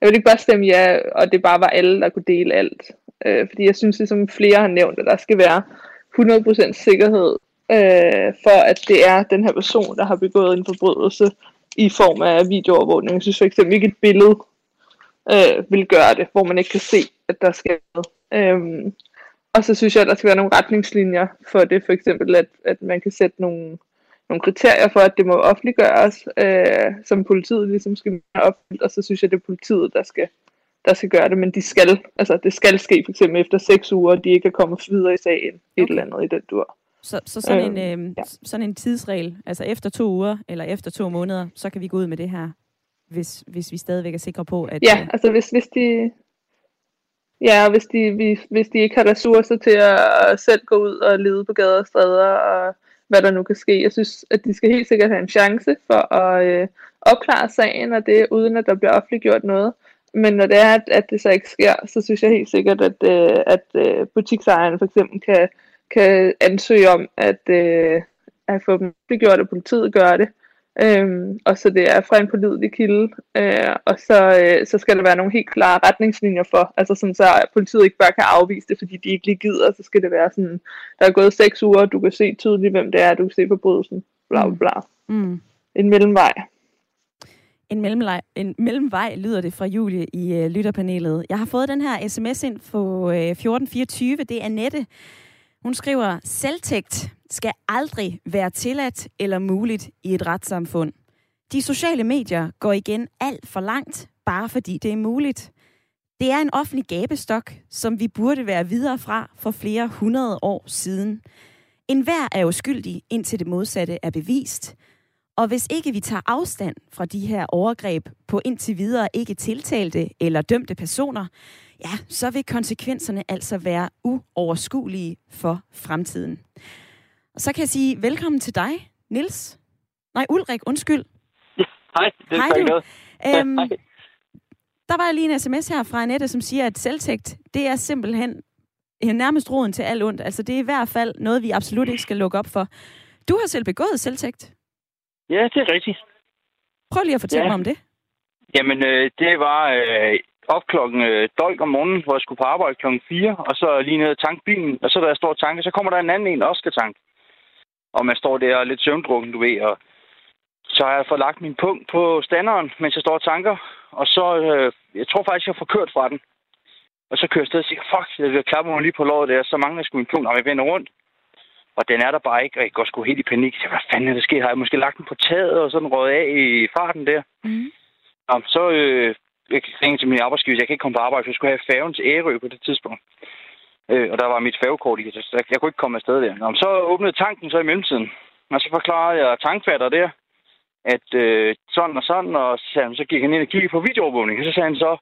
jeg vil ikke bare stemme ja, og det bare var alle, der kunne dele alt. Øh, fordi jeg synes, som flere har nævnt, at der skal være 100% sikkerhed øh, for, at det er den her person, der har begået en forbrydelse i form af videoovervågning. Jeg synes for eksempel ikke, et billede øh, vil gøre det, hvor man ikke kan se, at der skal noget. Øh, og så synes jeg, at der skal være nogle retningslinjer for det, for eksempel, at, at man kan sætte nogle nogle kriterier for, at det må offentliggøres, øh, som politiet ligesom skal have opfyldt, og så synes jeg, det er politiet, der skal, der skal gøre det, men de skal, altså det skal ske for eksempel efter seks uger, og de ikke er kommet videre i sagen, okay. et eller andet i den dur. Så, så sådan, en, øh, ja. sådan en tidsregel, altså efter to uger eller efter to måneder, så kan vi gå ud med det her hvis, hvis vi stadigvæk er sikre på, at... Ja, altså hvis, hvis de... Ja, hvis de, hvis, hvis de ikke har ressourcer til at selv gå ud og lede på gader og stræder, og hvad der nu kan ske. Jeg synes, at de skal helt sikkert have en chance for at øh, opklare sagen, og det uden at der bliver offentliggjort noget. Men når det er, at, at det så ikke sker, så synes jeg helt sikkert, at, øh, at øh, butiksejerne for eksempel kan, kan ansøge om at, øh, at få dem gjort, og politiet gør det. Øhm, og så det er fra en pålidelig kilde, øh, og så, øh, så skal der være nogle helt klare retningslinjer for, altså sådan så politiet ikke bare kan afvise det, fordi de ikke lige gider, så skal det være sådan, der er gået seks uger, du kan se tydeligt, hvem det er, du kan se forbrydelsen, bla bla bla. Mm. En mellemvej. En, mellemvej, en mellemvej lyder det fra Julie i øh, lytterpanelet. Jeg har fået den her sms ind på øh, 1424. Det er Annette. Hun skriver, selvtægt skal aldrig være tilladt eller muligt i et retssamfund. De sociale medier går igen alt for langt, bare fordi det er muligt. Det er en offentlig gabestok, som vi burde være videre fra for flere hundrede år siden. En hver er uskyldig, indtil det modsatte er bevist. Og hvis ikke vi tager afstand fra de her overgreb på indtil videre ikke tiltalte eller dømte personer, ja, så vil konsekvenserne altså være uoverskuelige for fremtiden. Og så kan jeg sige velkommen til dig, Nils. Nej, Ulrik, undskyld. Ja, hej, det er hej, du. Øhm, hej. Der var lige en sms her fra Annette, som siger, at selvtægt, det er simpelthen nærmest roden til alt ondt. Altså, det er i hvert fald noget, vi absolut ikke skal lukke op for. Du har selv begået selvtægt. Ja, det er rigtigt. Prøv lige at fortælle ja. mig om det. Jamen, øh, det var øh, op klokken øh, dolk om morgenen, hvor jeg skulle på arbejde klokken 4, og så lige ned og tanke bilen, og så da jeg står og tanker, så kommer der en anden en, der også skal tanke. Og man står der lidt søvndrukken, du ved, og så har jeg fået lagt min punkt på standeren, mens jeg står og tanker, og så, øh, jeg tror faktisk, jeg får kørt fra den. Og så kører jeg sted og siger, fuck, jeg klapper mig lige på låret der, så mangler jeg sgu min punkt, og jeg vender rundt. Og den er der bare ikke, og jeg går sgu helt i panik. Så, hvad fanden er der sket? Har jeg måske lagt den på taget og sådan røget af i farten der? Mm. Og så øh, jeg ringede til min arbejdsgiver, jeg kan ikke komme på arbejde, for jeg skulle have færgen til Ærø på det tidspunkt. Øh, og der var mit færgekort i, så jeg, jeg kunne ikke komme afsted der. Nå, så åbnede tanken så i mellemtiden. Og så forklarede jeg tankfatter der, at øh, sådan og sådan, og så, han, så gik han ind og kiggede på videoovervågning. Og så sagde han så,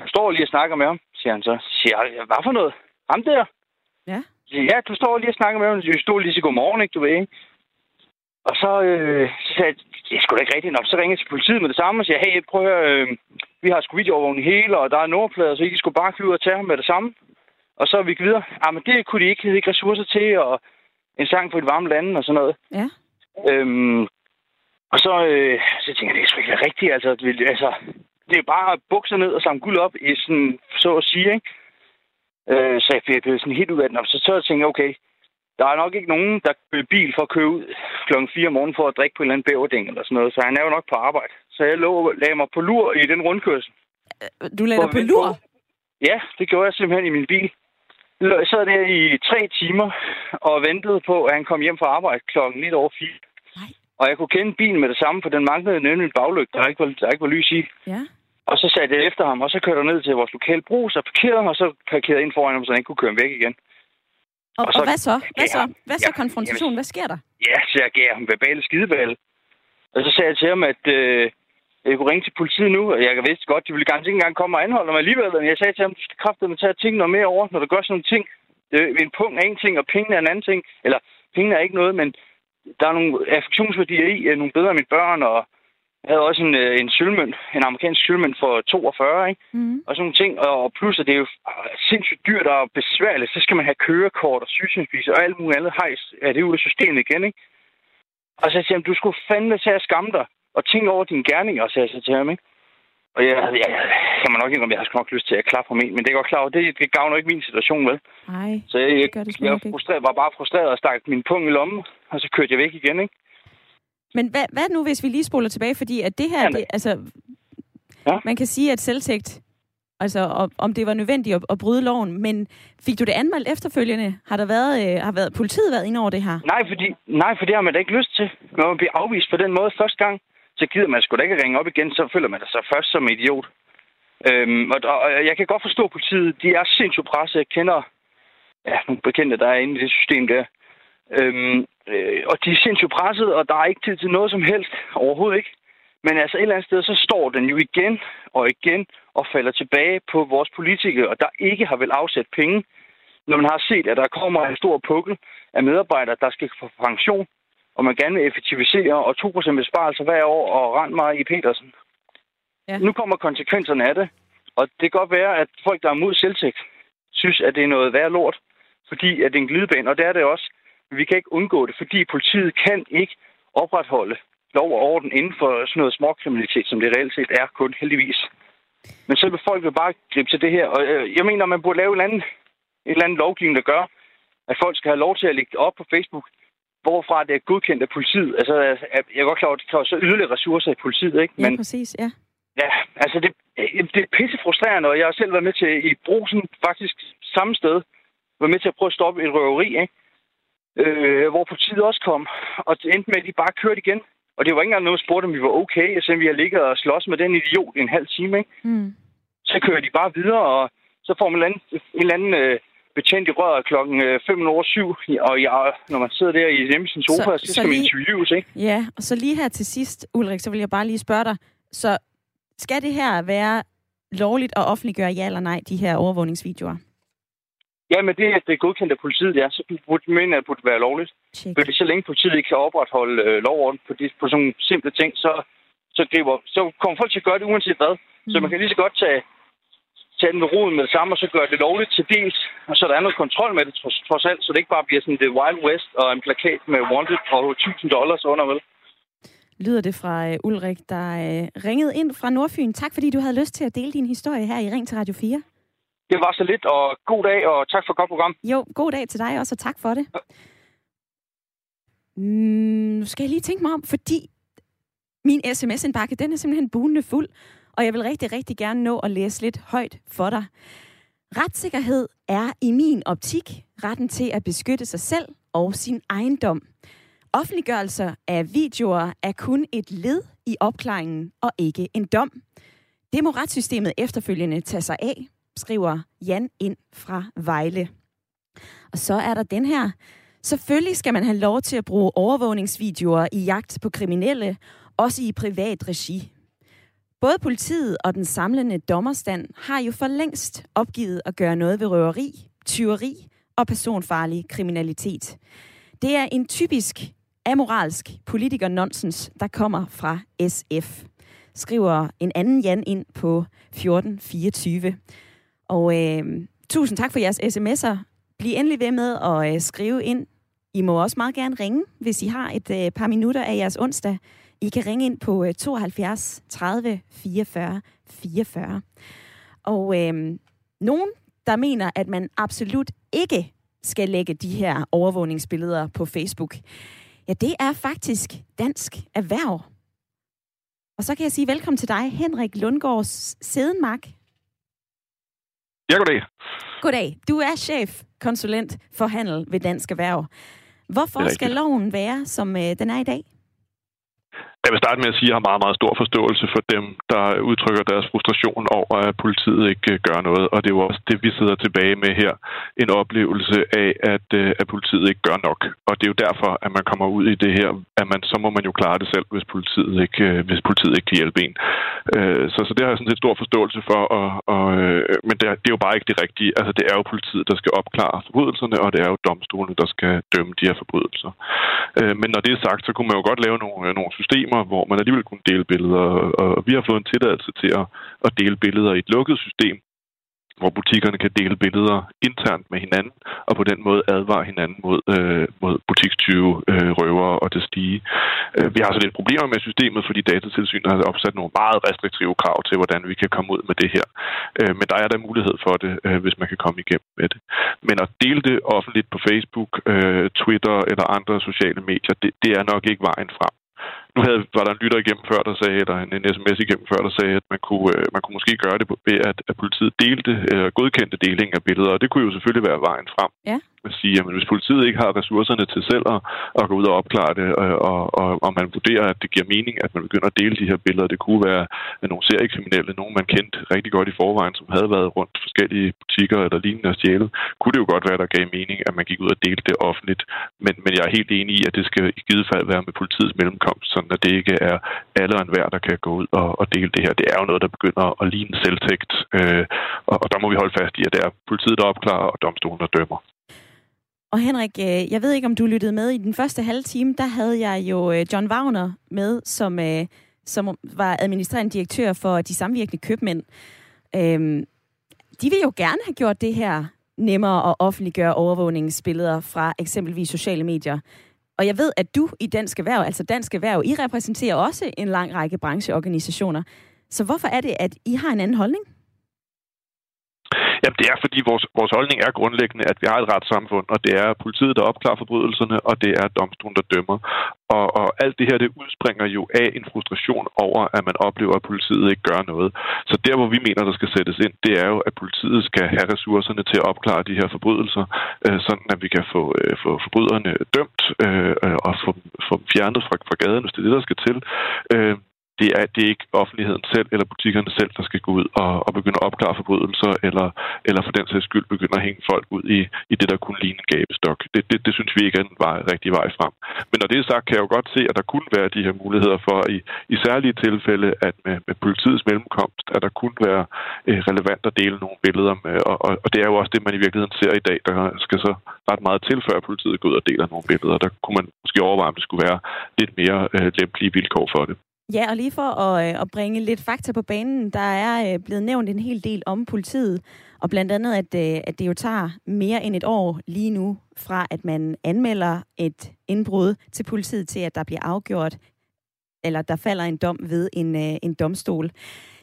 jeg står lige og snakker med ham, siger han så. Siger jeg, hvad for noget? Ham der? Ja. Ja, du står lige og snakker med ham. Du stod lige så god morgen, ikke? Du ved, ikke? Og så, øh, så sagde jeg, det er sgu da ikke rigtigt nok. Så ringede jeg til politiet med det samme og siger, hey, prøv at høre, øh, vi har sgu videoovervågning hele, og der er nummerplader, så I skulle bare flyve og tage ham med det samme. Og så er vi videre. Ja, men det kunne de ikke, havde ikke ressourcer til, og en sang på et varme lande og sådan noget. Ja. Øhm, og så, øh, så tænker jeg, det er sgu ikke rigtigt. Altså, det, altså, det er bare bukser ned og samle guld op, i sådan, så at sige, ikke? Øh, så jeg blev sådan helt ud af den. Og så, så tænkte jeg, okay, der er nok ikke nogen, der køber bil for at køre ud klokken 4 om morgenen for at drikke på en eller anden bæverding eller sådan noget. Så han er jo nok på arbejde. Så jeg lå, lagde mig på lur i den rundkørsel. Du lagde dig på lur? Ja, det gjorde jeg simpelthen i min bil. Jeg sad der i tre timer og ventede på, at han kom hjem fra arbejde klokken lidt over fire. Nej. Og jeg kunne kende bilen med det samme, for den manglede nemlig en baglygt, der ikke var, der ikke var lys i. Ja. Og så satte jeg efter ham, og så kørte jeg ned til vores lokale brug, så parkerede ham, og så parkerede ind foran ham, så han ikke kunne køre væk igen. Og, og, så, og hvad så? Hvad så? Hvad så ja, konfrontation? Jamen, hvad sker der? Ja, så jeg gav ham verbale skideball. Og så sagde jeg til ham, at øh, jeg kunne ringe til politiet nu, og jeg vidste godt, de ville ganske ikke engang komme og anholde mig alligevel. Men jeg sagde til ham, du skal kraftedeme tage ting noget mere over, når du gør sådan nogle ting. Det er en punkt er en ting, og pengene er en anden ting. Eller pengene er ikke noget, men der er nogle affektionsværdier i, nogle bedre af mine børn, og jeg havde også en, øh, en sølvmønt, en amerikansk sølvmønt for 42, ikke? Mm. Og sådan nogle ting. Og plus, at det er jo sindssygt dyrt og besværligt. Så skal man have kørekort og sygesynsvis og alt muligt andet hejs. Ja, det er ud af systemet igen, ikke? Og så siger han, du skulle fandme tage at skamme dig og tænke over dine gerninger, sagde jeg så til ham, ikke? Og jeg, jeg, jeg, jeg må nok indrømme, jeg har nok lyst til at klappe ham ind, men det er godt klar det, det gavner ikke min situation, vel? Nej, så jeg, det gør det jeg, jeg frustreret, var bare frustreret og stak min pung i lommen, og så kørte jeg væk igen, ikke? Men hvad, hvad nu, hvis vi lige spoler tilbage? Fordi at det her, det, altså, ja. man kan sige, at selvtægt, altså om det var nødvendigt at, at bryde loven, men fik du det anmeldt efterfølgende? Har der været, øh, har været politiet været inde over det her? Nej, fordi, nej, for det har man da ikke lyst til. Når man bliver afvist på den måde første gang, så gider man sgu da ikke ringe op igen, så føler man sig først som idiot. Øhm, og, og, jeg kan godt forstå politiet. De er sindssygt presset. Jeg kender ja, nogle bekendte, der er inde i det system der. Øhm, øh, og de er sindssygt presset, og der er ikke tid til noget som helst. Overhovedet ikke. Men altså et eller andet sted, så står den jo igen og igen og falder tilbage på vores politikere, og der ikke har vel afsat penge, når man har set, at der kommer en stor pukkel af medarbejdere, der skal få pension, og man gerne vil effektivisere, og 2% besparelser hver år, og rent mig i Petersen. Ja. Nu kommer konsekvenserne af det, og det kan godt være, at folk, der er mod selvtægt, synes, at det er noget værd lort, fordi at det er en glidebane, og det er det også. Men vi kan ikke undgå det, fordi politiet kan ikke opretholde lov og orden inden for sådan noget småkriminalitet, som det reelt set er kun heldigvis. Men så vil folk vil bare gribe til det her, og øh, jeg mener, man burde lave en eller anden, en eller anden lovgivning, der gør, at folk skal have lov til at lægge op på Facebook, hvorfra det er godkendt af politiet. Altså, jeg er godt klar at det kræver så yderligere ressourcer i politiet, ikke? Men, ja, præcis, ja. Ja, altså det, det er pisse frustrerende, og jeg har selv været med til i brusen faktisk samme sted, været med til at prøve at stoppe et røveri, ikke? Øh, hvor politiet også kom, og det endte med, at de bare kørte igen. Og det var ikke engang noget, der spurgte, om vi var okay, selvom vi har ligget og slås med den idiot i en halv time, ikke? Mm. Så kører de bare videre, og så får man en eller anden, en eller anden øh, betjent i røret klokken 5 over 7, og jeg, når man sidder der i hjemme sin sofa, så, så, så skal lige, man interviews, ikke? Ja, og så lige her til sidst, Ulrik, så vil jeg bare lige spørge dig, så skal det her være lovligt at offentliggøre ja eller nej, de her overvågningsvideoer? Ja, men det, det er godkendt af politiet, ja. Så burde mene, at det burde være lovligt. Check. Fordi så længe politiet ikke kan opretholde øh, lovorden på, de, på sådan nogle simple ting, så, så, griber, så kommer folk til at gøre det uanset hvad. Mm. Så man kan lige så godt tage tage den med roden med det samme, og så gøre det lovligt til dels. Og så der er noget kontrol med det, trods, trods alt, så det ikke bare bliver sådan det Wild West og en plakat med wanted og 1000 dollars under, vel? Lyder det fra uh, Ulrik, der uh, ringede ind fra Nordfyn. Tak fordi du havde lyst til at dele din historie her i Ring til Radio 4. Det var så lidt, og god dag, og tak for et godt program. Jo, god dag til dig også, og tak for det. Ja. Mm, nu skal jeg lige tænke mig om, fordi min sms-indbakke, den er simpelthen bunende fuld og jeg vil rigtig, rigtig gerne nå at læse lidt højt for dig. Retssikkerhed er i min optik retten til at beskytte sig selv og sin ejendom. Offentliggørelser af videoer er kun et led i opklaringen og ikke en dom. Det må retssystemet efterfølgende tage sig af, skriver Jan ind fra Vejle. Og så er der den her. Selvfølgelig skal man have lov til at bruge overvågningsvideoer i jagt på kriminelle, også i privat regi. Både politiet og den samlende dommerstand har jo for længst opgivet at gøre noget ved røveri, tyveri og personfarlig kriminalitet. Det er en typisk amoralsk politiker-nonsens, der kommer fra SF, skriver en anden Jan ind på 1424. Og øh, tusind tak for jeres sms'er. Bliv endelig ved med at øh, skrive ind. I må også meget gerne ringe, hvis I har et øh, par minutter af jeres onsdag. I kan ringe ind på 72 30 44 44. Og øh, nogen, der mener, at man absolut ikke skal lægge de her overvågningsbilleder på Facebook, ja, det er faktisk Dansk Erhverv. Og så kan jeg sige velkommen til dig, Henrik Lundgaards Sedenmark. Ja, goddag. Goddag. Du er chef, konsulent for handel ved Dansk Erhverv. Hvorfor skal loven være, som øh, den er i dag? Jeg vil starte med at sige, at jeg har meget, meget stor forståelse for dem, der udtrykker deres frustration over, at politiet ikke øh, gør noget. Og det er jo også det, vi sidder tilbage med her. En oplevelse af, at, øh, at politiet ikke gør nok. Og det er jo derfor, at man kommer ud i det her, at man, så må man jo klare det selv, hvis politiet ikke, øh, hvis politiet ikke kan hjælpe en. Så, så det har jeg sådan set stor forståelse for. Og, og, men det er, det er jo bare ikke det rigtige. Altså, det er jo politiet, der skal opklare forbrydelserne, og det er jo domstolene, der skal dømme de her forbrydelser. Men når det er sagt, så kunne man jo godt lave nogle, nogle systemer, systemer, hvor man alligevel kunne dele billeder. Og vi har fået en tilladelse til at, at dele billeder i et lukket system, hvor butikkerne kan dele billeder internt med hinanden, og på den måde advare hinanden mod, øh, mod butikstyve, øh, røver og det stige. Øh, vi har så lidt problemer med systemet, fordi datatilsynet har opsat nogle meget restriktive krav til, hvordan vi kan komme ud med det her. Øh, men der er der mulighed for det, øh, hvis man kan komme igennem med det. Men at dele det offentligt på Facebook, øh, Twitter eller andre sociale medier, det, det er nok ikke vejen frem nu havde, var der en lytter igennem før, der sagde, eller en, en sms igennem før, der sagde, at man kunne, øh, man kunne måske gøre det ved, at, at politiet delte, øh, godkendte deling af billeder, og det kunne jo selvfølgelig være vejen frem. Ja at sige, at hvis politiet ikke har ressourcerne til selv at, at gå ud og opklare det, og, og, og, og man vurderer, at det giver mening, at man begynder at dele de her billeder, det kunne være nogle seriekriminelle, nogen man kendte rigtig godt i forvejen, som havde været rundt forskellige butikker eller lignende og stjælet, kunne det jo godt være, der gav mening, at man gik ud og delte det offentligt. Men, men jeg er helt enig i, at det skal i givet fald være med politiets mellemkomst, sådan at det ikke er alle og enhver, der kan gå ud og, og dele det her. Det er jo noget, der begynder at ligne selvtægt, øh, og, og der må vi holde fast i, at det er politiet, der opklarer, og domstolen, der dømmer. Og Henrik, øh, jeg ved ikke, om du lyttede med. I den første halve time, der havde jeg jo øh, John Wagner med, som, øh, som var administrerende direktør for de samvirkende købmænd. Øhm, de vil jo gerne have gjort det her nemmere at offentliggøre overvågningsbilleder fra eksempelvis sociale medier. Og jeg ved, at du i Dansk Erhverv, altså Dansk Erhverv, I repræsenterer også en lang række brancheorganisationer. Så hvorfor er det, at I har en anden holdning? Jamen, det er, fordi vores, vores holdning er grundlæggende, at vi har et retssamfund, og det er politiet, der opklarer forbrydelserne, og det er domstolen, der dømmer. Og, og alt det her, det udspringer jo af en frustration over, at man oplever, at politiet ikke gør noget. Så der, hvor vi mener, der skal sættes ind, det er jo, at politiet skal have ressourcerne til at opklare de her forbrydelser, øh, sådan at vi kan få, øh, få forbryderne dømt øh, øh og få, få dem fjernet fra, fra gaden, hvis det er det, der skal til. Øh, det er, det er ikke offentligheden selv eller butikkerne selv, der skal gå ud og, og begynde at opklare forbrydelser, eller, eller for den sags skyld begynde at hænge folk ud i, i det, der kunne ligne en gabestok. Det, det, det synes vi ikke er den vej, rigtig vej frem. Men når det er sagt, kan jeg jo godt se, at der kunne være de her muligheder for i, i særlige tilfælde, at med, med politiets mellemkomst, at der kunne være eh, relevant at dele nogle billeder med. Og, og, og det er jo også det, man i virkeligheden ser i dag. Der skal så ret meget til, før politiet går ud og deler nogle billeder. Der kunne man måske overveje, om det skulle være lidt mere øh, lempelige vilkår for det. Ja, og lige for at, øh, at bringe lidt fakta på banen, der er øh, blevet nævnt en hel del om politiet, og blandt andet, at, øh, at det jo tager mere end et år lige nu, fra at man anmelder et indbrud til politiet, til at der bliver afgjort, eller der falder en dom ved en, øh, en domstol.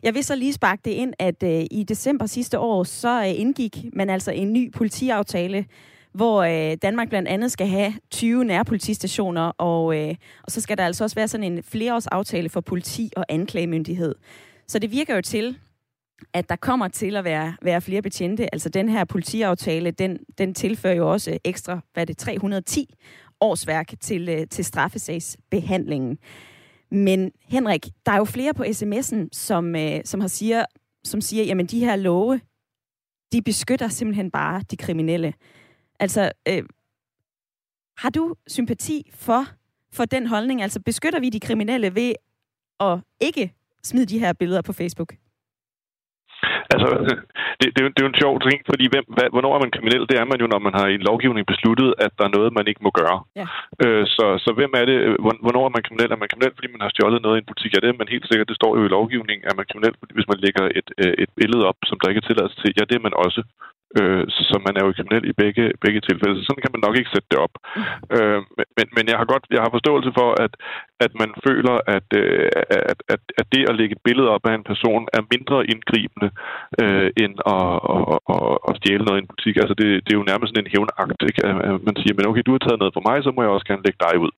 Jeg vil så lige sparke det ind, at øh, i december sidste år, så øh, indgik man altså en ny politiaftale, hvor øh, Danmark blandt andet skal have 20 nærpolitistationer, og, øh, og så skal der altså også være sådan en flereårsaftale for politi og anklagemyndighed. Så det virker jo til, at der kommer til at være, være flere betjente. Altså den her politiaftale, den, den tilfører jo også ekstra, hvad er det, 310 årsværk til, øh, til straffesagsbehandlingen. Men Henrik, der er jo flere på sms'en, som, øh, som, har siger, som siger, jamen de her love, de beskytter simpelthen bare de kriminelle. Altså, øh, har du sympati for, for den holdning? Altså, beskytter vi de kriminelle ved at ikke smide de her billeder på Facebook? Altså, det, det, det er jo en sjov ting, fordi hvem, hvad, hvornår er man kriminel? Det er man jo, når man har i en lovgivning besluttet, at der er noget, man ikke må gøre. Ja. Øh, så, så hvem er det? Hvornår er man kriminel? Er man kriminel, fordi man har stjålet noget i en butik? Ja, det er man helt sikkert. Det står jo i lovgivningen. Er man kriminel, hvis man lægger et, øh, et billede op, som der ikke er tilladelse til? Ja, det er man også. Øh, så, man er jo kriminel i begge, begge tilfælde. Så sådan kan man nok ikke sætte det op. Mm. Øh, men, men jeg har godt jeg har forståelse for, at, at man føler, at, øh, at, at, at det at lægge et billede op af en person er mindre indgribende øh, end at, at, at, at stjæle noget i en butik. Altså det, det er jo nærmest sådan en hævnagt. Ikke? Man siger, men okay, du har taget noget for mig, så må jeg også gerne lægge dig ud,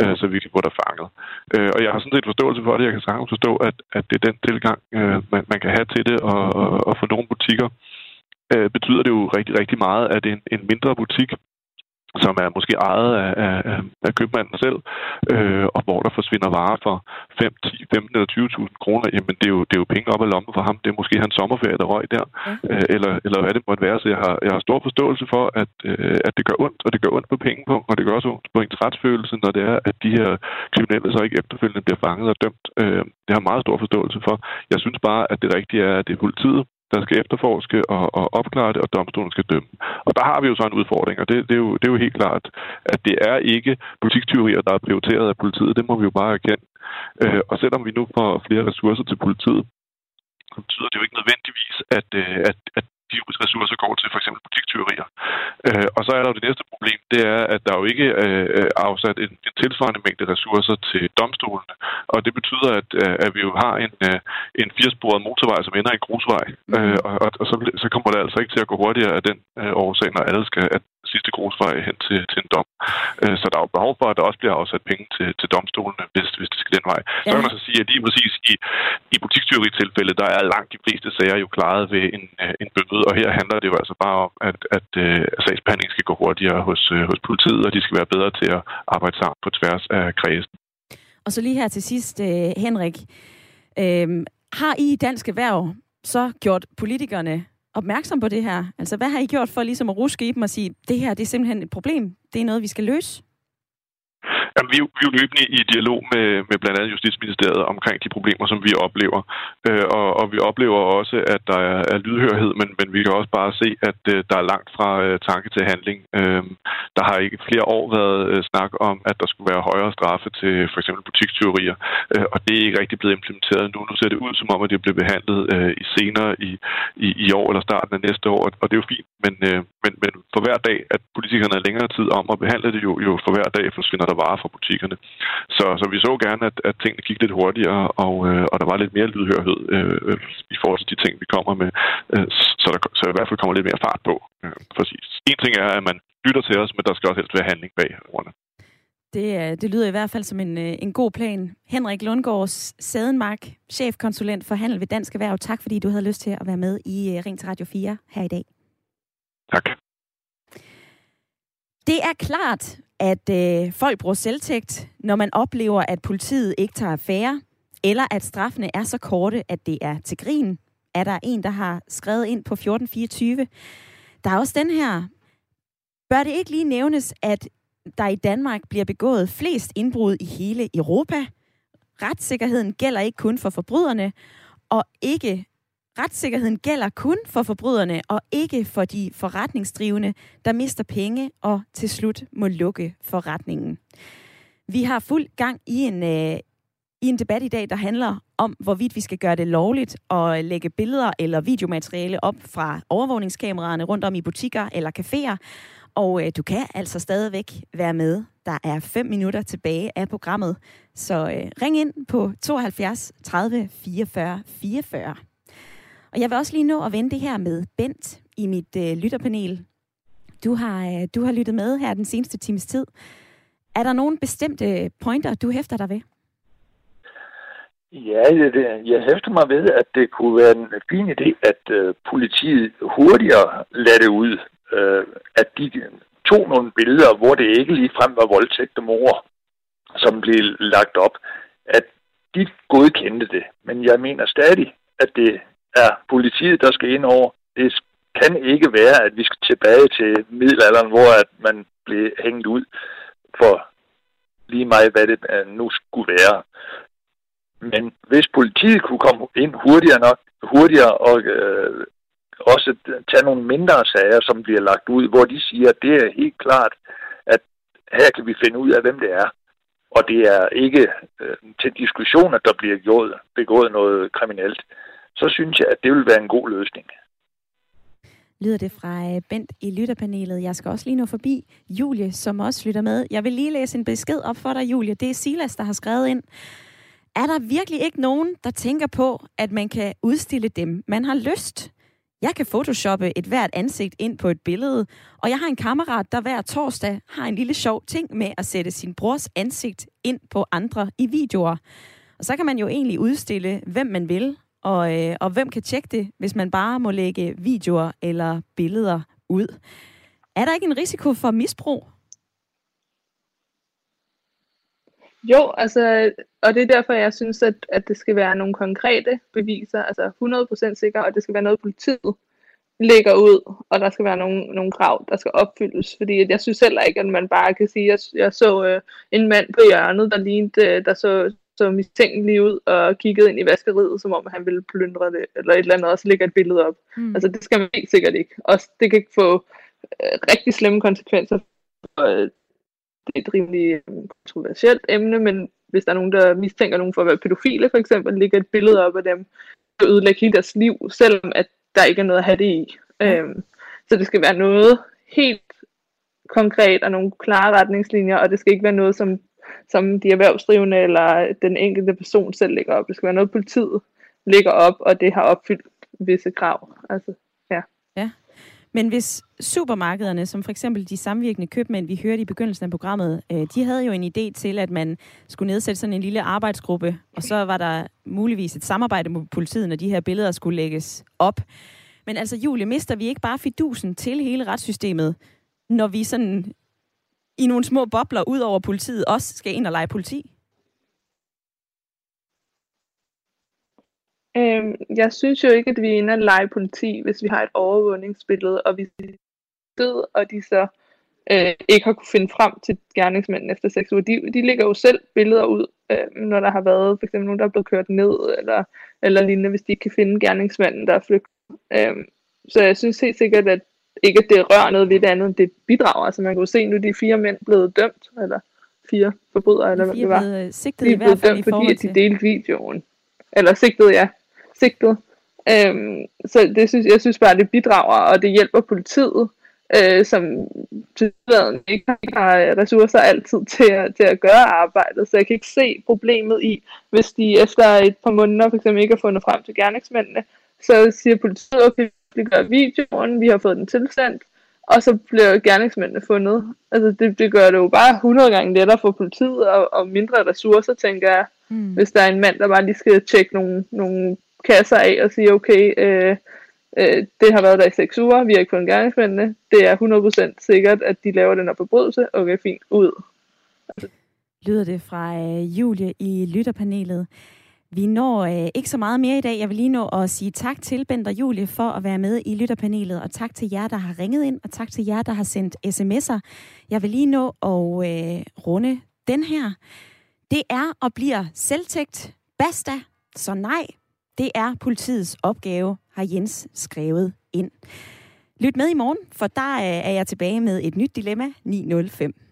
øh, så vi kan få dig fanget. Øh, og jeg har sådan set forståelse for det. Jeg kan sagtens forstå, at, at det er den tilgang, øh, man, man kan have til det, og, og, og for nogle butikker, øh, betyder det jo rigtig, rigtig meget, at en, en mindre butik, som er måske ejet af, af, af købmanden selv, øh, og hvor der forsvinder varer for 5, 10, 15 eller 20.000 kroner, jamen det er, jo, det er jo penge op ad lommen for ham. Det er måske hans sommerferie, der røg der, ja. øh, eller, eller hvad det måtte være. Så jeg har, jeg har stor forståelse for, at, øh, at det gør ondt, og det gør ondt på penge på, og det gør også ondt på ens retsfølelse, når det er, at de her kriminelle så ikke efterfølgende bliver fanget og dømt. Øh, det har meget stor forståelse for. Jeg synes bare, at det rigtige er, at det er politiet, der skal efterforske og, og opklare det, og domstolen skal dømme. Og der har vi jo så en udfordring, og det, det, er, jo, det er jo helt klart, at det er ikke butikstyverier, der er prioriteret af politiet. Det må vi jo bare erkende. Øh, og selvom vi nu får flere ressourcer til politiet, så betyder det jo ikke nødvendigvis, at, øh, at, at de ressourcer går til for eksempel butiktyverier. Øh, og så er der jo det næste problem, det er, at der jo ikke øh, er afsat en, en tilsvarende mængde ressourcer til domstolene. Og det betyder, at, øh, at vi jo har en, øh, en firesporet motorvej, som ender i en grusvej. Mm. Øh, og og, og så, så kommer det altså ikke til at gå hurtigere af den øh, årsag, når alle skal, at sidste grusvej hen til, til en dom. Øh, så der er jo behov for, at der også bliver afsat penge til, til domstolene, hvis, hvis det skal den vej. Ja. Så kan man så sige, at lige præcis i, i butikstyveri-tilfældet, der er langt de fleste sager jo klaret ved en, øh, en bøde, og her handler det jo altså bare om, at, at, at sagsbehandlingen skal gå hurtigere hos, hos politiet, og de skal være bedre til at arbejde sammen på tværs af kredsen. Og så lige her til sidst, Henrik. Øh, har I i Dansk Erhverv så gjort politikerne opmærksom på det her? Altså, hvad har I gjort for ligesom at ruske i dem og sige, det her det er simpelthen et problem, det er noget, vi skal løse? Jamen, vi, vi er jo løbende i dialog med, med blandt andet Justitsministeriet omkring de problemer, som vi oplever. Øh, og, og vi oplever også, at der er, er lydhørhed, men, men vi kan også bare se, at øh, der er langt fra øh, tanke til handling. Øh, der har ikke flere år været øh, snak om, at der skulle være højere straffe til for eksempel butikstyverier, øh, og det er ikke rigtig blevet implementeret nu. Nu ser det ud som om, at det bliver behandlet øh, i senere i, i, i år eller starten af næste år, og det er jo fint, men, øh, men, men for hver dag, at politikerne er længere tid om at behandle det, jo, jo for hver dag forsvinder der varer fra butikkerne. Så, så vi så gerne, at, at tingene gik lidt hurtigere, og, øh, og der var lidt mere lydhørhed øh, i forhold til de ting, vi kommer med, øh, så der så i hvert fald kommer lidt mere fart på. Øh, præcis. En ting er, at man lytter til os, men der skal også helst være handling bag ordene. Det, det lyder i hvert fald som en, øh, en god plan. Henrik Lundgaards Sadenmark, chefkonsulent for handel ved Dansk Erhverv. Tak fordi du havde lyst til at være med i øh, Ring til Radio 4 her i dag. Tak. Det er klart, at øh, folk bruger selvtægt, når man oplever, at politiet ikke tager affære, eller at straffene er så korte, at det er til grin, er der en, der har skrevet ind på 1424. Der er også den her. Bør det ikke lige nævnes, at der i Danmark bliver begået flest indbrud i hele Europa? Retssikkerheden gælder ikke kun for forbryderne, og ikke Retssikkerheden gælder kun for forbryderne og ikke for de forretningsdrivende, der mister penge og til slut må lukke forretningen. Vi har fuld gang i en, øh, i en debat i dag, der handler om, hvorvidt vi skal gøre det lovligt at lægge billeder eller videomateriale op fra overvågningskameraerne rundt om i butikker eller caféer. Og øh, du kan altså stadigvæk være med. Der er 5 minutter tilbage af programmet. Så øh, ring ind på 72 30 44 44. Og jeg vil også lige nå at vende det her med Bent i mit øh, lytterpanel. Du har, øh, du har lyttet med her den seneste times tid. Er der nogle bestemte pointer, du hæfter dig ved? Ja, jeg, jeg hæfter mig ved, at det kunne være en fin idé, at øh, politiet hurtigere lader det ud. Øh, at de tog nogle billeder, hvor det ikke lige frem var voldtægt og mor, som blev lagt op. At de godkendte det. Men jeg mener stadig, at det er politiet, der skal ind over. Det kan ikke være, at vi skal tilbage til middelalderen, hvor at man blev hængt ud for lige meget, hvad det øh, nu skulle være. Men hvis politiet kunne komme ind hurtigere nok, hurtigere og øh, også tage nogle mindre sager, som bliver lagt ud, hvor de siger, at det er helt klart, at her kan vi finde ud af, hvem det er. Og det er ikke øh, til diskussion, at der bliver gjort, begået noget kriminelt så synes jeg, at det vil være en god løsning. Lyder det fra øh, Bent i lytterpanelet. Jeg skal også lige nå forbi Julie, som også lytter med. Jeg vil lige læse en besked op for dig, Julie. Det er Silas, der har skrevet ind. Er der virkelig ikke nogen, der tænker på, at man kan udstille dem, man har lyst? Jeg kan photoshoppe et hvert ansigt ind på et billede, og jeg har en kammerat, der hver torsdag har en lille sjov ting med at sætte sin brors ansigt ind på andre i videoer. Og så kan man jo egentlig udstille, hvem man vil, og, øh, og hvem kan tjekke det, hvis man bare må lægge videoer eller billeder ud? Er der ikke en risiko for misbrug? Jo, altså, og det er derfor, jeg synes, at, at det skal være nogle konkrete beviser, altså 100% sikker, og det skal være noget, politiet lægger ud, og der skal være nogle, nogle krav, der skal opfyldes, fordi jeg synes heller ikke, at man bare kan sige, at jeg, jeg så øh, en mand på hjørnet, der lignede, øh, der så så mistænkelig ud og kiggede ind i vaskeriet, som om han ville plyndre det, eller et eller andet, og så lægger et billede op. Mm. Altså det skal man helt sikkert ikke. Og det kan ikke få øh, rigtig slemme konsekvenser. Og, øh, det er et rimelig øh, kontroversielt emne, men hvis der er nogen, der mistænker nogen for at være pædofile, for eksempel, lægger et billede op af dem, så ødelægger hele deres liv, selvom at der ikke er noget at have det i. Mm. Øhm, så det skal være noget helt konkret og nogle klare retningslinjer, og det skal ikke være noget, som som de erhvervsdrivende eller den enkelte person selv lægger op. Det skal være noget, politiet lægger op, og det har opfyldt visse krav. Altså, ja. ja. Men hvis supermarkederne, som for eksempel de samvirkende købmænd, vi hørte i begyndelsen af programmet, øh, de havde jo en idé til, at man skulle nedsætte sådan en lille arbejdsgruppe, og så var der muligvis et samarbejde med politiet, når de her billeder skulle lægges op. Men altså, Julie, mister vi ikke bare fidusen til hele retssystemet, når vi sådan i nogle små bobler ud over politiet også skal ind og lege politi? Øhm, jeg synes jo ikke, at vi er inde og lege politi, hvis vi har et overvågningsbillede, og vi død, og de så øh, ikke har kunne finde frem til gerningsmanden efter seks uger. De, de lægger jo selv billeder ud, øh, når der har været for eksempel nogen, der er blevet kørt ned, eller, eller lignende, hvis de ikke kan finde gerningsmanden, der er flygtet. Øh, så jeg synes helt sikkert, at ikke at det rører noget ved det andet, det bidrager. Altså man kan jo se, nu de fire mænd blevet dømt, eller fire forbrydere, eller hvad det var. Blevet sigtet de er blevet i hvert fald dømt, fordi at de delte videoen. Eller sigtet, ja sigtet. Øhm, så det synes, jeg synes bare, det bidrager, og det hjælper politiet, øh, som til ikke har ressourcer altid til at, til at gøre arbejdet. Så jeg kan ikke se problemet i, hvis de efter et par måneder for eksempel ikke har fundet frem til gerningsmændene, så siger politiet, okay, vi gør videoen, vi har fået den tilsendt, og så bliver gerningsmændene fundet. Altså det, det gør det jo bare 100 gange lettere for politiet og, og mindre ressourcer, tænker jeg, mm. hvis der er en mand, der bare lige skal tjekke nogle, nogle kasser af og sige, okay, øh, øh, det har været der i seks uger, vi har ikke fundet gerningsmændene, det er 100% sikkert, at de laver den her forbrydelse, okay, fint, ud. Lyder det fra øh, Julie i lytterpanelet. Vi når øh, ikke så meget mere i dag. Jeg vil lige nå at sige tak til Bent og Julie for at være med i lytterpanelet, og tak til jer, der har ringet ind, og tak til jer, der har sendt sms'er. Jeg vil lige nå at øh, runde den her. Det er og bliver selvtægt. Basta. Så nej, det er politiets opgave, har Jens skrevet ind. Lyt med i morgen, for der øh, er jeg tilbage med et nyt dilemma 905.